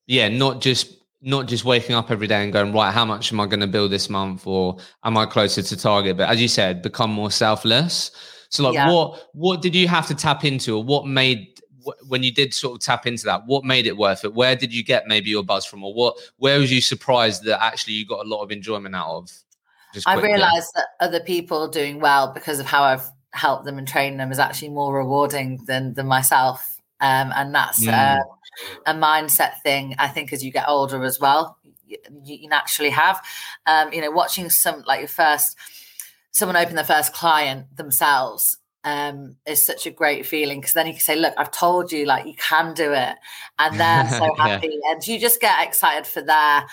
yeah, not just not just waking up every day and going right how much am i going to build this month or am i closer to target but as you said become more selfless so like yeah. what what did you have to tap into or what made when you did sort of tap into that what made it worth it where did you get maybe your buzz from or what where was you surprised that actually you got a lot of enjoyment out of i realized that other people doing well because of how i've help them and train them is actually more rewarding than than myself um, and that's mm. uh, a mindset thing i think as you get older as well you, you naturally have um, you know watching some like your first someone open their first client themselves um, is such a great feeling because then you can say, "Look, I've told you, like you can do it," and they're so happy, yeah. and you just get excited for their.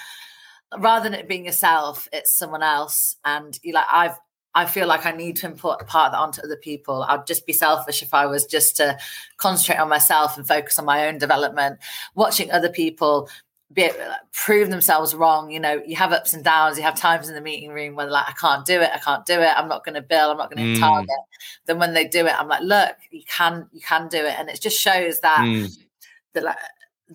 Rather than it being yourself, it's someone else, and you like I've I feel like I need to import part of that onto other people. I'd just be selfish if I was just to concentrate on myself and focus on my own development. Watching other people be prove themselves wrong. You know, you have ups and downs. You have times in the meeting room where like, I can't do it. I can't do it. I'm not going to bill. I'm not going to mm. target. Then when they do it, I'm like, look, you can, you can do it. And it just shows that mm. that like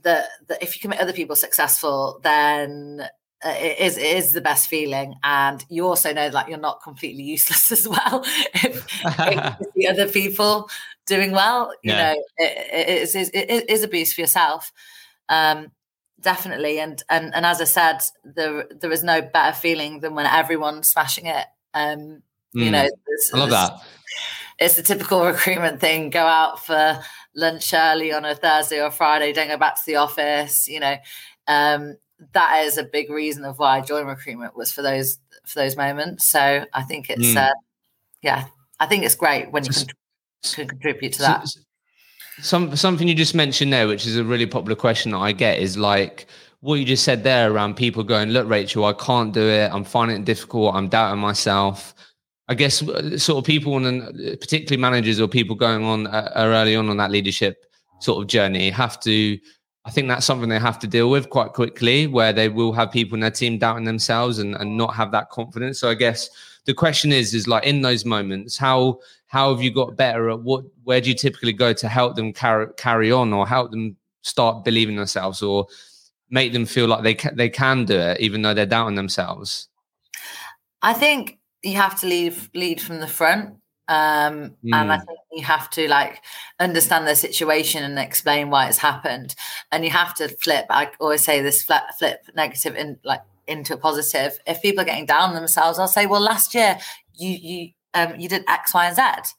that that if you can make other people successful, then it is it is the best feeling. And you also know that you're not completely useless as well if, if the other people doing well. You yeah. know it, it, is, it is a boost for yourself. Um definitely. And and and as i said there there is no better feeling than when everyone's smashing it. Um mm. you know i love that. it's the typical recruitment thing. Go out for lunch early on a thursday or friday. Don't go back to the office you know. Um that is a big reason of why I joined recruitment was for those for those moments. So I think it's mm. uh, yeah, I think it's great when you can, can contribute to that. Some something you just mentioned there, which is a really popular question that I get, is like what you just said there around people going, "Look, Rachel, I can't do it. I'm finding it difficult. I'm doubting myself." I guess uh, sort of people, and particularly managers or people going on uh, early on on that leadership sort of journey, have to I think that's something they have to deal with quite quickly, where they will have people in their team doubting themselves and, and not have that confidence. So I guess the question is, is like in those moments, how how have you got better at what? Where do you typically go to help them carry carry on, or help them start believing themselves, or make them feel like they can, they can do it, even though they're doubting themselves? I think you have to lead lead from the front. Um, mm. And I hmm. think you have to like understand the situation and explain why it's happened. And you have to flip. I always say this flip, flip negative in like into a positive. If people are getting down themselves, I'll say, well, last year you you um, you did X, Y, and Z.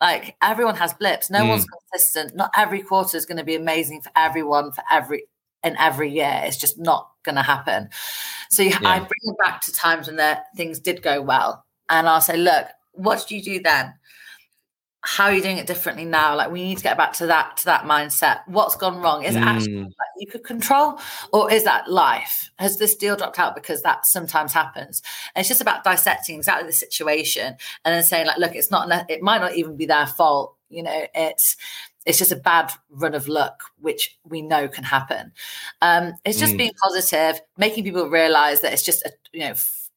Like everyone has blips. No mm. one's consistent. Not every quarter is going to be amazing for everyone for every in every year. It's just not going to happen. So you, yeah. I bring them back to times when the things did go well, and I'll say, look, what did you do then? How are you doing it differently now? Like we need to get back to that to that mindset. What's gone wrong? Is mm. actually like you could control, or is that life? Has this deal dropped out because that sometimes happens? And it's just about dissecting exactly the situation and then saying like, look, it's not. It might not even be their fault. You know, it's it's just a bad run of luck, which we know can happen. Um, it's just mm. being positive, making people realize that it's just a you know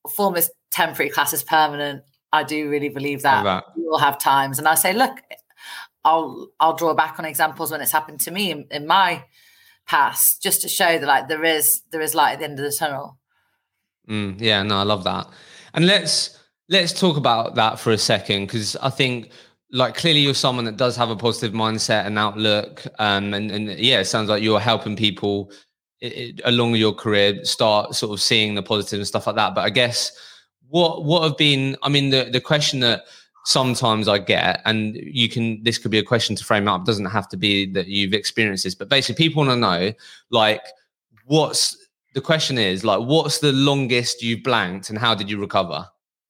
form is temporary, class is permanent. I do really believe that, that. we will have times, and I say, look, I'll I'll draw back on examples when it's happened to me in, in my past, just to show that like there is there is light at the end of the tunnel. Mm, yeah, no, I love that. And let's let's talk about that for a second because I think like clearly you're someone that does have a positive mindset and outlook um, and, and yeah it sounds like you're helping people it, it, along your career start sort of seeing the positive and stuff like that but i guess what what have been i mean the the question that sometimes i get and you can this could be a question to frame up it doesn't have to be that you've experienced this but basically people want to know like what's the question is like what's the longest you've blanked and how did you recover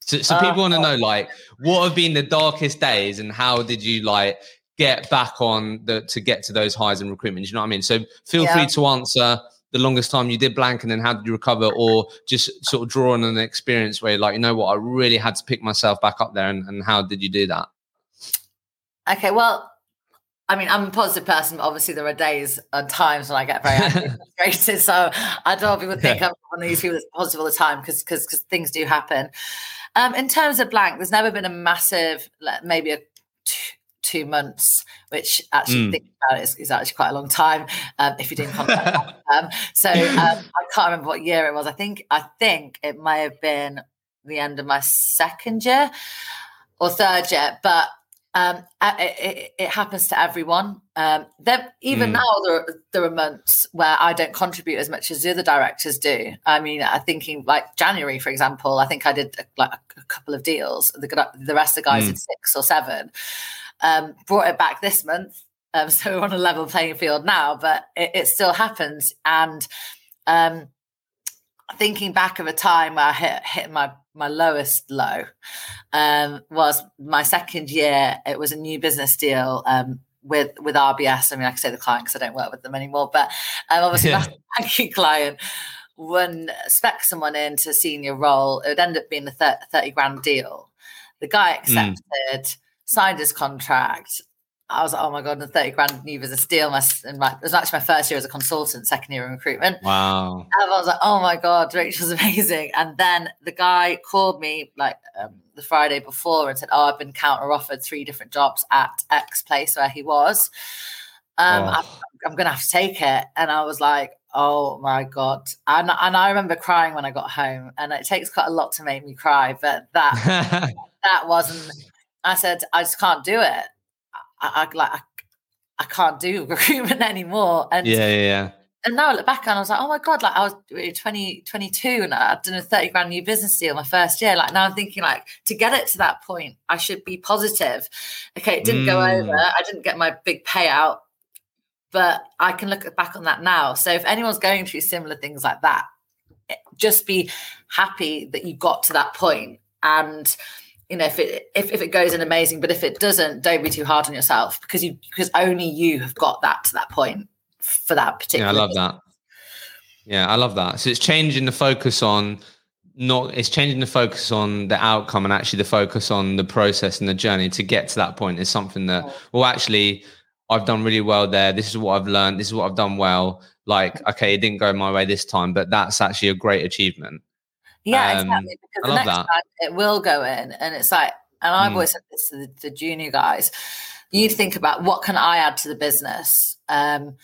so, so people uh, want to know, like, what have been the darkest days, and how did you like get back on the to get to those highs in recruitment? Do you know what I mean? So feel yeah. free to answer the longest time you did blank, and then how did you recover, or just sort of draw on an experience where, like, you know what, I really had to pick myself back up there, and, and how did you do that? Okay, well, I mean, I'm a positive person, but obviously there are days and times when I get very frustrated. so I don't want people to think I'm one of these people that's positive all the time because because things do happen. Um, in terms of blank, there's never been a massive, maybe a two, two months, which actually mm. think about it is, is, actually quite a long time um, if you didn't contact them. So um, I can't remember what year it was. I think I think it may have been the end of my second year or third year, but um, it, it, it, happens to everyone. Um, even mm. now, there are, there are months where I don't contribute as much as the other directors do. I mean, I'm thinking like January, for example. I think I did like a couple of deals. The, the rest of the guys mm. did six or seven. Um, brought it back this month, um, so we're on a level playing field now. But it, it still happens, and um, thinking back of a time where I hit hit my my lowest low um, was my second year. It was a new business deal um, with with RBS. I mean, I can say the client because I don't work with them anymore, but um, obviously yeah. that's a banking client. When spec someone into a senior role, it would end up being a 30 grand deal. The guy mm. accepted, mm. Signed his contract, I was like, oh my god, the thirty grand new business deal. My, my, it was actually my first year as a consultant, second year in recruitment. Wow! And I was like, oh my god, Rachel's amazing. And then the guy called me like um, the Friday before and said, oh, I've been counter offered three different jobs at X place where he was. Um, oh. I'm, I'm going to have to take it. And I was like, oh my god! And and I remember crying when I got home. And it takes quite a lot to make me cry, but that that wasn't. I said, I just can't do it. I, I like I, I, can't do recruitment anymore. And yeah, yeah, yeah. And now I look back and I was like, oh my God, like I was 20, 22 and I'd done a 30 grand new business deal my first year. Like now I'm thinking like to get it to that point, I should be positive. Okay, it didn't mm. go over. I didn't get my big payout, but I can look back on that now. So if anyone's going through similar things like that, just be happy that you got to that point and you know if it if, if it goes in amazing but if it doesn't don't be too hard on yourself because you because only you have got that to that point for that particular yeah i love that. Yeah i love that. So it's changing the focus on not it's changing the focus on the outcome and actually the focus on the process and the journey to get to that point is something that well actually i've done really well there. This is what i've learned. This is what i've done well. Like okay it didn't go my way this time but that's actually a great achievement yeah, um, exactly. Because the next that. time it will go in, and it's like, and I've mm. always said this to the, the, junior guys. You think about what can I add to the business. Um,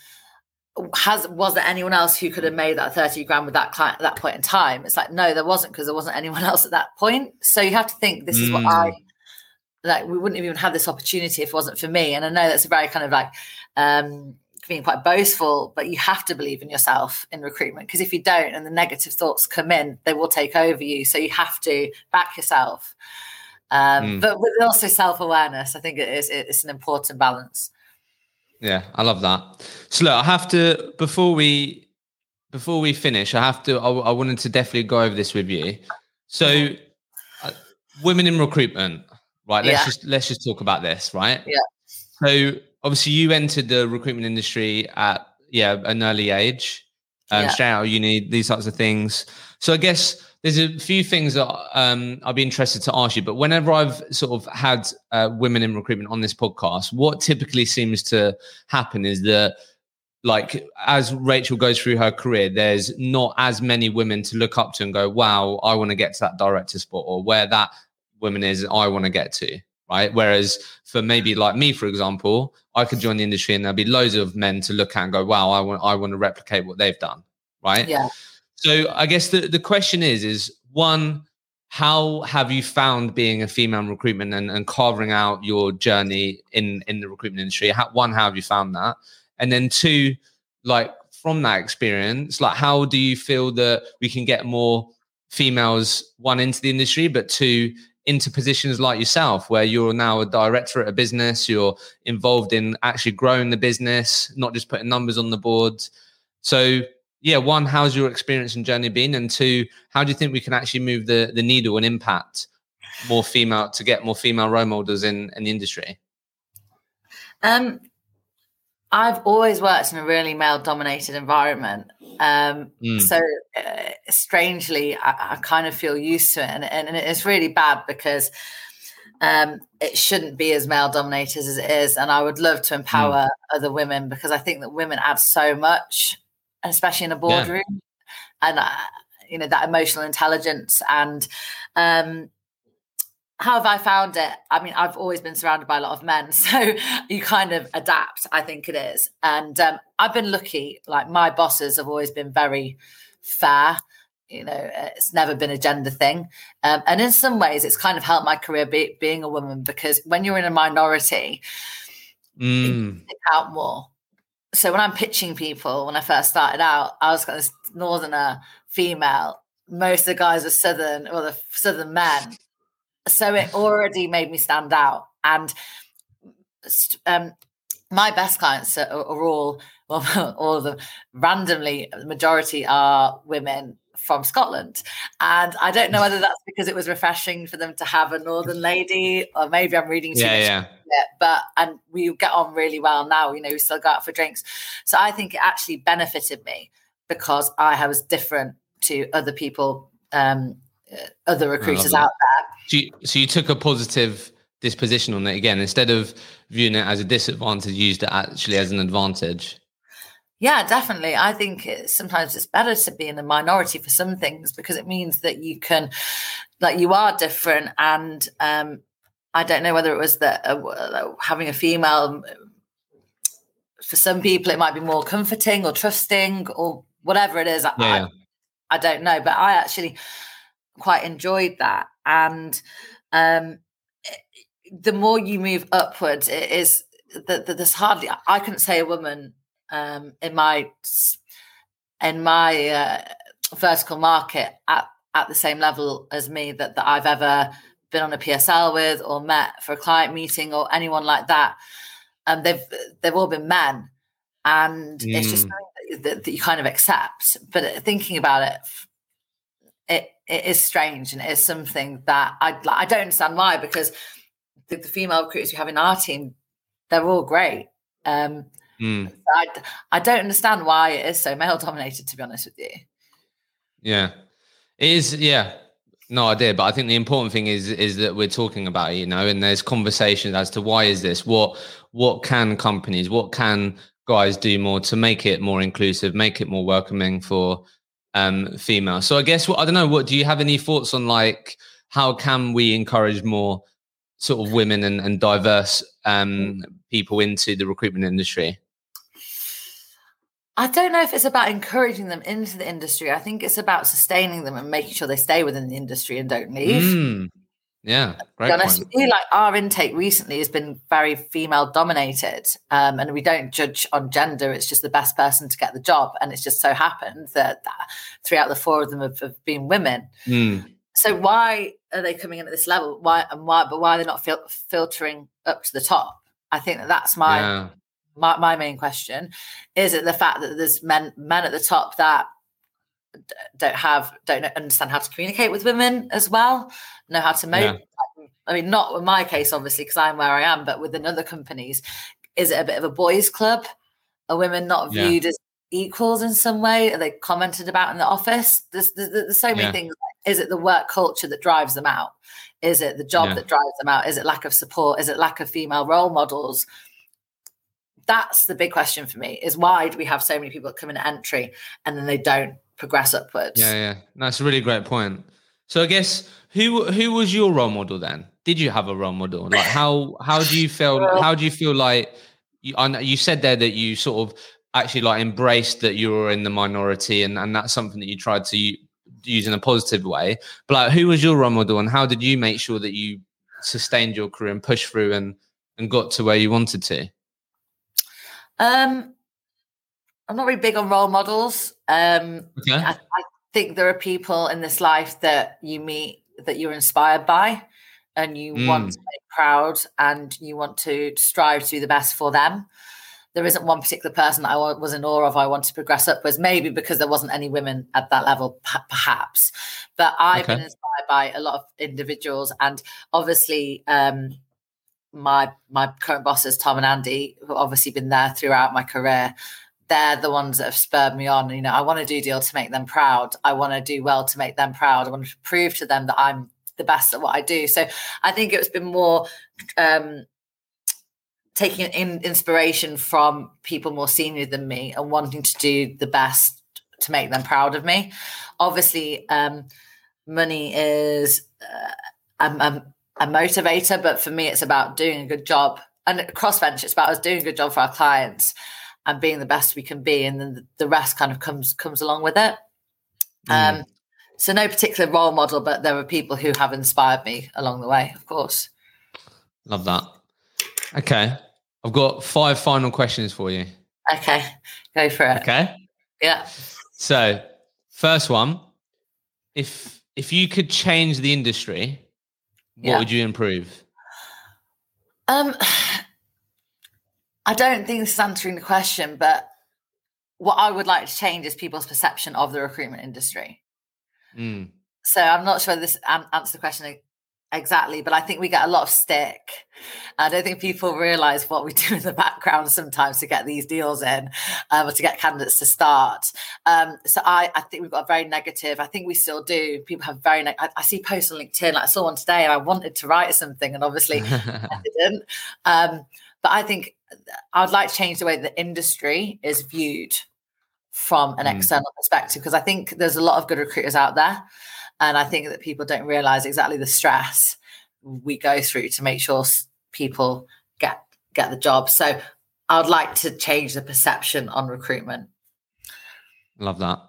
has was there anyone else who could have made that 30 grand with that client at that point in time it's like no there wasn't because there wasn't anyone else at that point so you have to think this is what i mm. like we wouldn't even have this opportunity if it wasn't for me and i know that's a very kind of like um being quite boastful, but you have to believe in yourself in recruitment because if you don't and the negative thoughts come in, they will take over you. So you have to back yourself. Um, mm. But with also self awareness, I think it is it's an important balance. Yeah, I love that. So look, I have to before we before we finish, I have to. I, I wanted to definitely go over this with you. So, uh, women in recruitment, right? Let's yeah. just let's just talk about this, right? Yeah. So obviously you entered the recruitment industry at yeah an early age um, yeah. straight out of uni these types of things so i guess there's a few things that um, I'd be interested to ask you, but whenever I've sort of had uh, women in recruitment on this podcast, what typically seems to happen is that, like, as Rachel goes through her career, there's not as many women to look up to and go, wow, I want to get to that director spot, or where that woman is, I want to get to. Right. Whereas for maybe like me, for example, I could join the industry and there'll be loads of men to look at and go, wow, I want, I want to replicate what they've done. Right. Yeah. So I guess the, the question is, is one, how have you found being a female in recruitment and, and carving out your journey in, in the recruitment industry? How, one, how have you found that? And then two, like from that experience, like how do you feel that we can get more females, one into the industry, but two, into positions like yourself where you're now a director at a business you're involved in actually growing the business not just putting numbers on the board so yeah, one, how's your experience and journey been? And two, how do you think we can actually move the, the needle and impact more female to get more female role models in, in the industry? Um, I've always worked in a really male dominated environment. Um, mm. So uh, strangely, I, I, kind of feel used to it. And, and, and it's really bad because um, it shouldn't be as male dominated as it is. And I would love to empower mm. other women because I think that women add so much especially in a boardroom, yeah. and uh, you know that emotional intelligence and um, how have I found it? I mean, I've always been surrounded by a lot of men, so you kind of adapt. I think it is, and um, I've been lucky. Like my bosses have always been very fair. You know, it's never been a gender thing, um, and in some ways, it's kind of helped my career be, being a woman because when you're in a minority, mm. you out more so when I'm pitching people, when I first started out, I was this northerner female. Most of the guys were southern, or the southern men. So it already made me stand out. And um, my best clients are, are all, well, all of them randomly, the majority are women from Scotland. And I don't know whether that's because it was refreshing for them to have a northern lady, or maybe I'm reading too yeah, much. Yeah. but and we get on really well now. You know, we still go out for drinks. So I think it actually benefited me because I was different to other people, um, other recruiters out there. So you, so you took a positive disposition on it again instead of viewing it as a disadvantage, used it actually as an advantage. Yeah, definitely. I think it, sometimes it's better to be in the minority for some things because it means that you can, like, you are different. And um, I don't know whether it was that uh, having a female, for some people, it might be more comforting or trusting or whatever it is. Yeah, I. I, don't know, but I actually quite enjoyed that. And um, the more you move upwards, it is that there's hardly, I couldn't say a woman um, in my in my uh, vertical market at at the same level as me that, that I've ever been on a PSL with or met for a client meeting or anyone like that. And they've they've all been men, and mm. it's just mm. that, that, you kind of accept. But thinking about it, it it is strange and it is something that I I don't understand why because the, the female recruiters we have in our team they're all great. Um, Mm. I, I don't understand why it is so male dominated, to be honest with you. Yeah, it is. Yeah, no idea. But I think the important thing is is that we're talking about it, you know, and there's conversations as to why is this? What what can companies, what can guys do more to make it more inclusive, make it more welcoming for um females? So I guess what I don't know. What do you have any thoughts on like how can we encourage more sort of women and, and diverse um people into the recruitment industry? I don't know if it's about encouraging them into the industry. I think it's about sustaining them and making sure they stay within the industry and don't leave. Mm. Yeah, great honest point. like our intake recently has been very female dominated, um, and we don't judge on gender. It's just the best person to get the job, and it's just so happened that, that three out of the four of them have, have been women. Mm. So why are they coming in at this level? Why and why? But why are they not fil- filtering up to the top? I think that that's my yeah my, my main question is it the fact that there's men men at the top that don't have don't understand how to communicate with women as well know how to make yeah. i mean not in my case obviously because i'm where i am but within other companies is it a bit of a boys club are women not viewed yeah. as equals in some way are they commented about in the office there's, there's, there's so many yeah. things Is it the work culture that drives them out? Is it the job that drives them out? Is it lack of support? Is it lack of female role models? That's the big question for me is why do we have so many people that come in entry and then they don't progress upwards? Yeah, yeah. That's a really great point. So I guess who who was your role model then? Did you have a role model? Like how how do you feel how do you feel like you, you said there that you sort of actually like embraced that you were in the minority and, and that's something that you tried to use in a positive way. But like, who was your role model and how did you make sure that you sustained your career and pushed through and, and got to where you wanted to? Um, I'm not really big on role models. Um, okay. I, I think there are people in this life that you meet that you're inspired by and you mm. want to make proud and you want to strive to do the best for them there isn't one particular person that I was in awe of. I want to progress upwards, maybe because there wasn't any women at that level, perhaps. But I've okay. been inspired by a lot of individuals, and obviously, um, my my current bosses, Tom and Andy, who obviously been there throughout my career. They're the ones that have spurred me on. You know, I want to do deal to make them proud. I want to do well to make them proud. I want to prove to them that I'm the best at what I do. So I think it's been more um, taking in inspiration from people more senior than me and wanting to do the best to make them proud of me. Obviously, um, money is uh, a, motivator, but for me, it's about doing a good job. And cross Ventula, it's about us doing a good job for our clients and being the best we can be, and then the rest kind of comes comes along with it. Mm. Um, so no particular role model, but there are people who have inspired me along the way, of course. Love that. Okay. I've got five final questions for you. Okay. Go for it. Okay. Yeah. So, first one, if if you could change the industry, what yeah. would you improve? Um I don't think this is answering the question, but what I would like to change is people's perception of the recruitment industry. Mm. So I'm not sure this answers the question Exactly, but I think we get a lot of stick. I don't think people realize what we do in the background sometimes to get these deals in, um, or to get candidates to start. Um, so I, I think we've got a very negative. I think we still do. People have very. I, I, see posts on LinkedIn. Like I saw one today, and I wanted to write something, and obviously I didn't. Um, but I think I'd like to change the way the industry is viewed from an mm. external perspective because I think there's a lot of good recruiters out there. And I think that people don't realize exactly the stress we go through to make sure people get get the job. So I would like to change the perception on recruitment. Love that.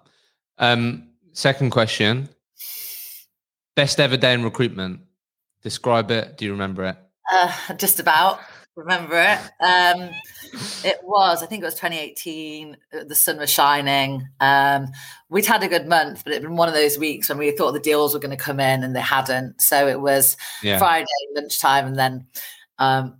Um, second question. Best ever day in recruitment. Describe it. Do you remember it? Uh, just about remember it. Um, it was, I think it was 2018. Uh, the sun was shining. Um, we'd had a good month, but it'd been one of those weeks when we thought the deals were going to come in and they hadn't. So it was yeah. Friday lunchtime, and then um,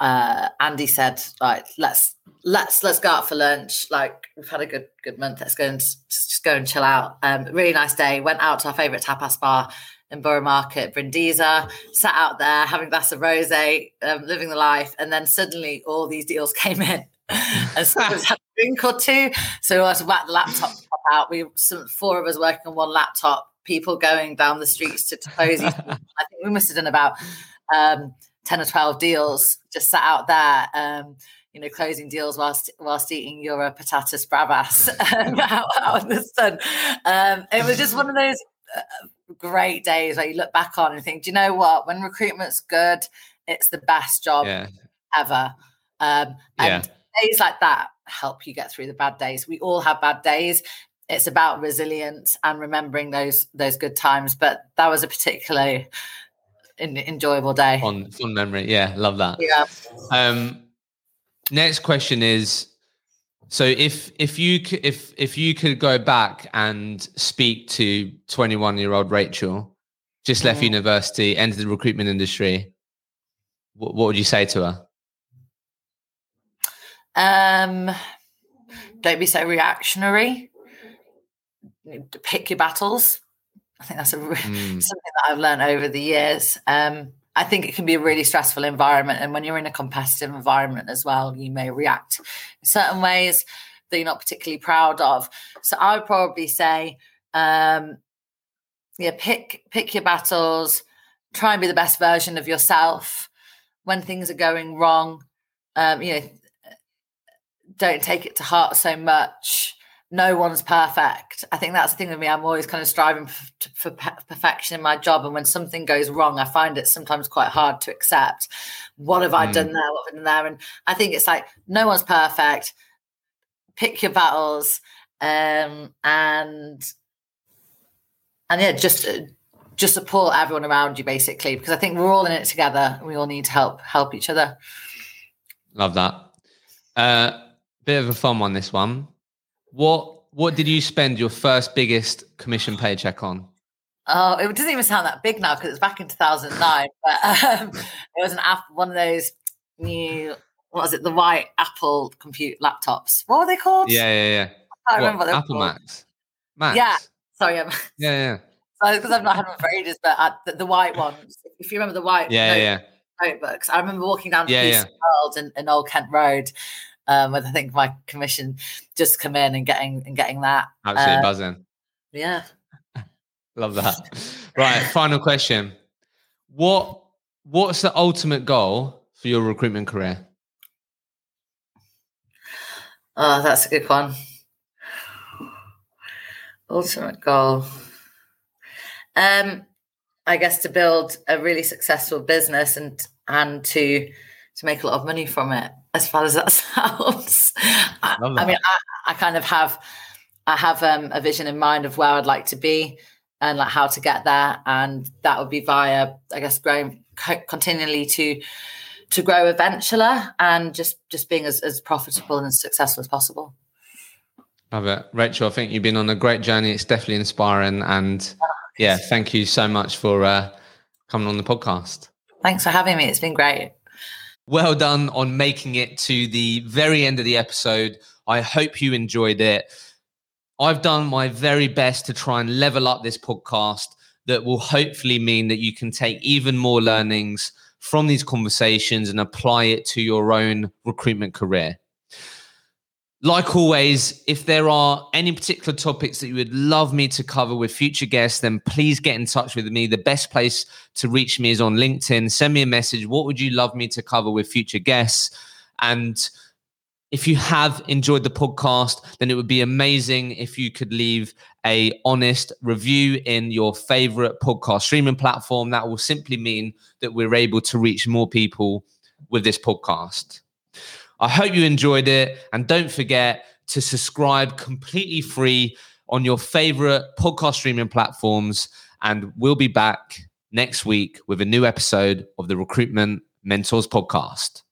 uh, Andy said, "Right, let's let's let's go out for lunch. Like we've had a good good month. Let's go and just go and chill out." Um, really nice day. Went out to our favorite tapas bar in Borough Market, Brindisa, sat out there having a glass of rosé, um, living the life, and then suddenly all these deals came in. and so we had a drink or two. So we had to whack the laptop out. We some four of us working on one laptop, people going down the streets to, to close. I think we must have done about um, 10 or 12 deals just sat out there. Um, you know, closing deals whilst whilst eating your uh, patatas bravas um, out, out, in the sun. Um, it was just one of those uh, great days where you look back on and think, do you know what? When recruitment's good, it's the best job yeah. ever. Um, and yeah. days like that help you get through the bad days. We all have bad days. It's about resilience and remembering those those good times. But that was a particularly in, enjoyable day. On fun memory, yeah, love that. Yeah. Um, next question is so if if you if if you could go back and speak to 21 year old Rachel, just left mm. university, entered the recruitment industry, what, what would you say to her? Um, don't be so reactionary. Pick your battles. I think that's a mm. something that I've learned over the years. Um, I think it can be a really stressful environment. And when you're in a competitive environment as well, you may react in certain ways that you're not particularly proud of. So I would probably say, um, yeah, pick pick your battles. Try and be the best version of yourself. When things are going wrong, um, you know, don't take it to heart so much. No one's perfect. I think that's the thing with me. I'm always kind of striving for, perfection in my job, and when something goes wrong, I find it sometimes quite hard to accept. What have I mm. done there? What have I done there? And I think it's like no one's perfect. Pick your battles, um, and and yeah, just uh, just support everyone around you basically because I think we're all in it together. we all need to help help each other. Love that. Uh, bit of a fun one. This one. What what did you spend your first biggest commission paycheck on? Oh, it doesn't even sound that big now because it's back in 2009. but um, it was an app, one of those new, what was it, the white Apple compute laptops. What were they called? Yeah, yeah, yeah. I can't what, remember what they Apple called. Macs. Macs. Yeah. Sorry. Yeah, yeah. So because I've not had them for ages, but uh, the, the, white ones. If you remember the white yeah, note, yeah. notebooks, I remember walking down yeah, yeah. World in, in Old Kent Road um, with I think my commission just come in and getting and getting that. Absolutely uh, buzzing. Yeah. Love that. right. Final question. What what's the ultimate goal for your recruitment career? Oh, that's a good one. Ultimate goal. Um, I guess to build a really successful business and and to to make a lot of money from it. As far as that sounds, I, I, mean, I, I, kind of have I have um, a vision in mind of where I'd like to be and like how to get there, and that would be via, I guess, growing continually to to grow eventually, and just just being as, as profitable and as successful as possible. Love it, Rachel. I think you've been on a great journey. It's definitely inspiring, and yeah, thank you so much for uh, coming on the podcast. Thanks for having me. It's been great. Well done on making it to the very end of the episode. I hope you enjoyed it. I've done my very best to try and level up this podcast that will hopefully mean that you can take even more learnings from these conversations and apply it to your own recruitment career. Like always, if there are any particular topics that you would love me to cover with future guests, then please get in touch with me. The best place to reach me is on LinkedIn. Send me a message. What would you love me to cover with future guests? And if you have enjoyed the podcast, then it would be amazing if you could leave a honest review in your favorite podcast streaming platform. That will simply mean that we're able to reach more people with this podcast. I hope you enjoyed it. And don't forget to subscribe completely free on your favorite podcast streaming platforms. And we'll be back next week with a new episode of the Recruitment Mentors Podcast.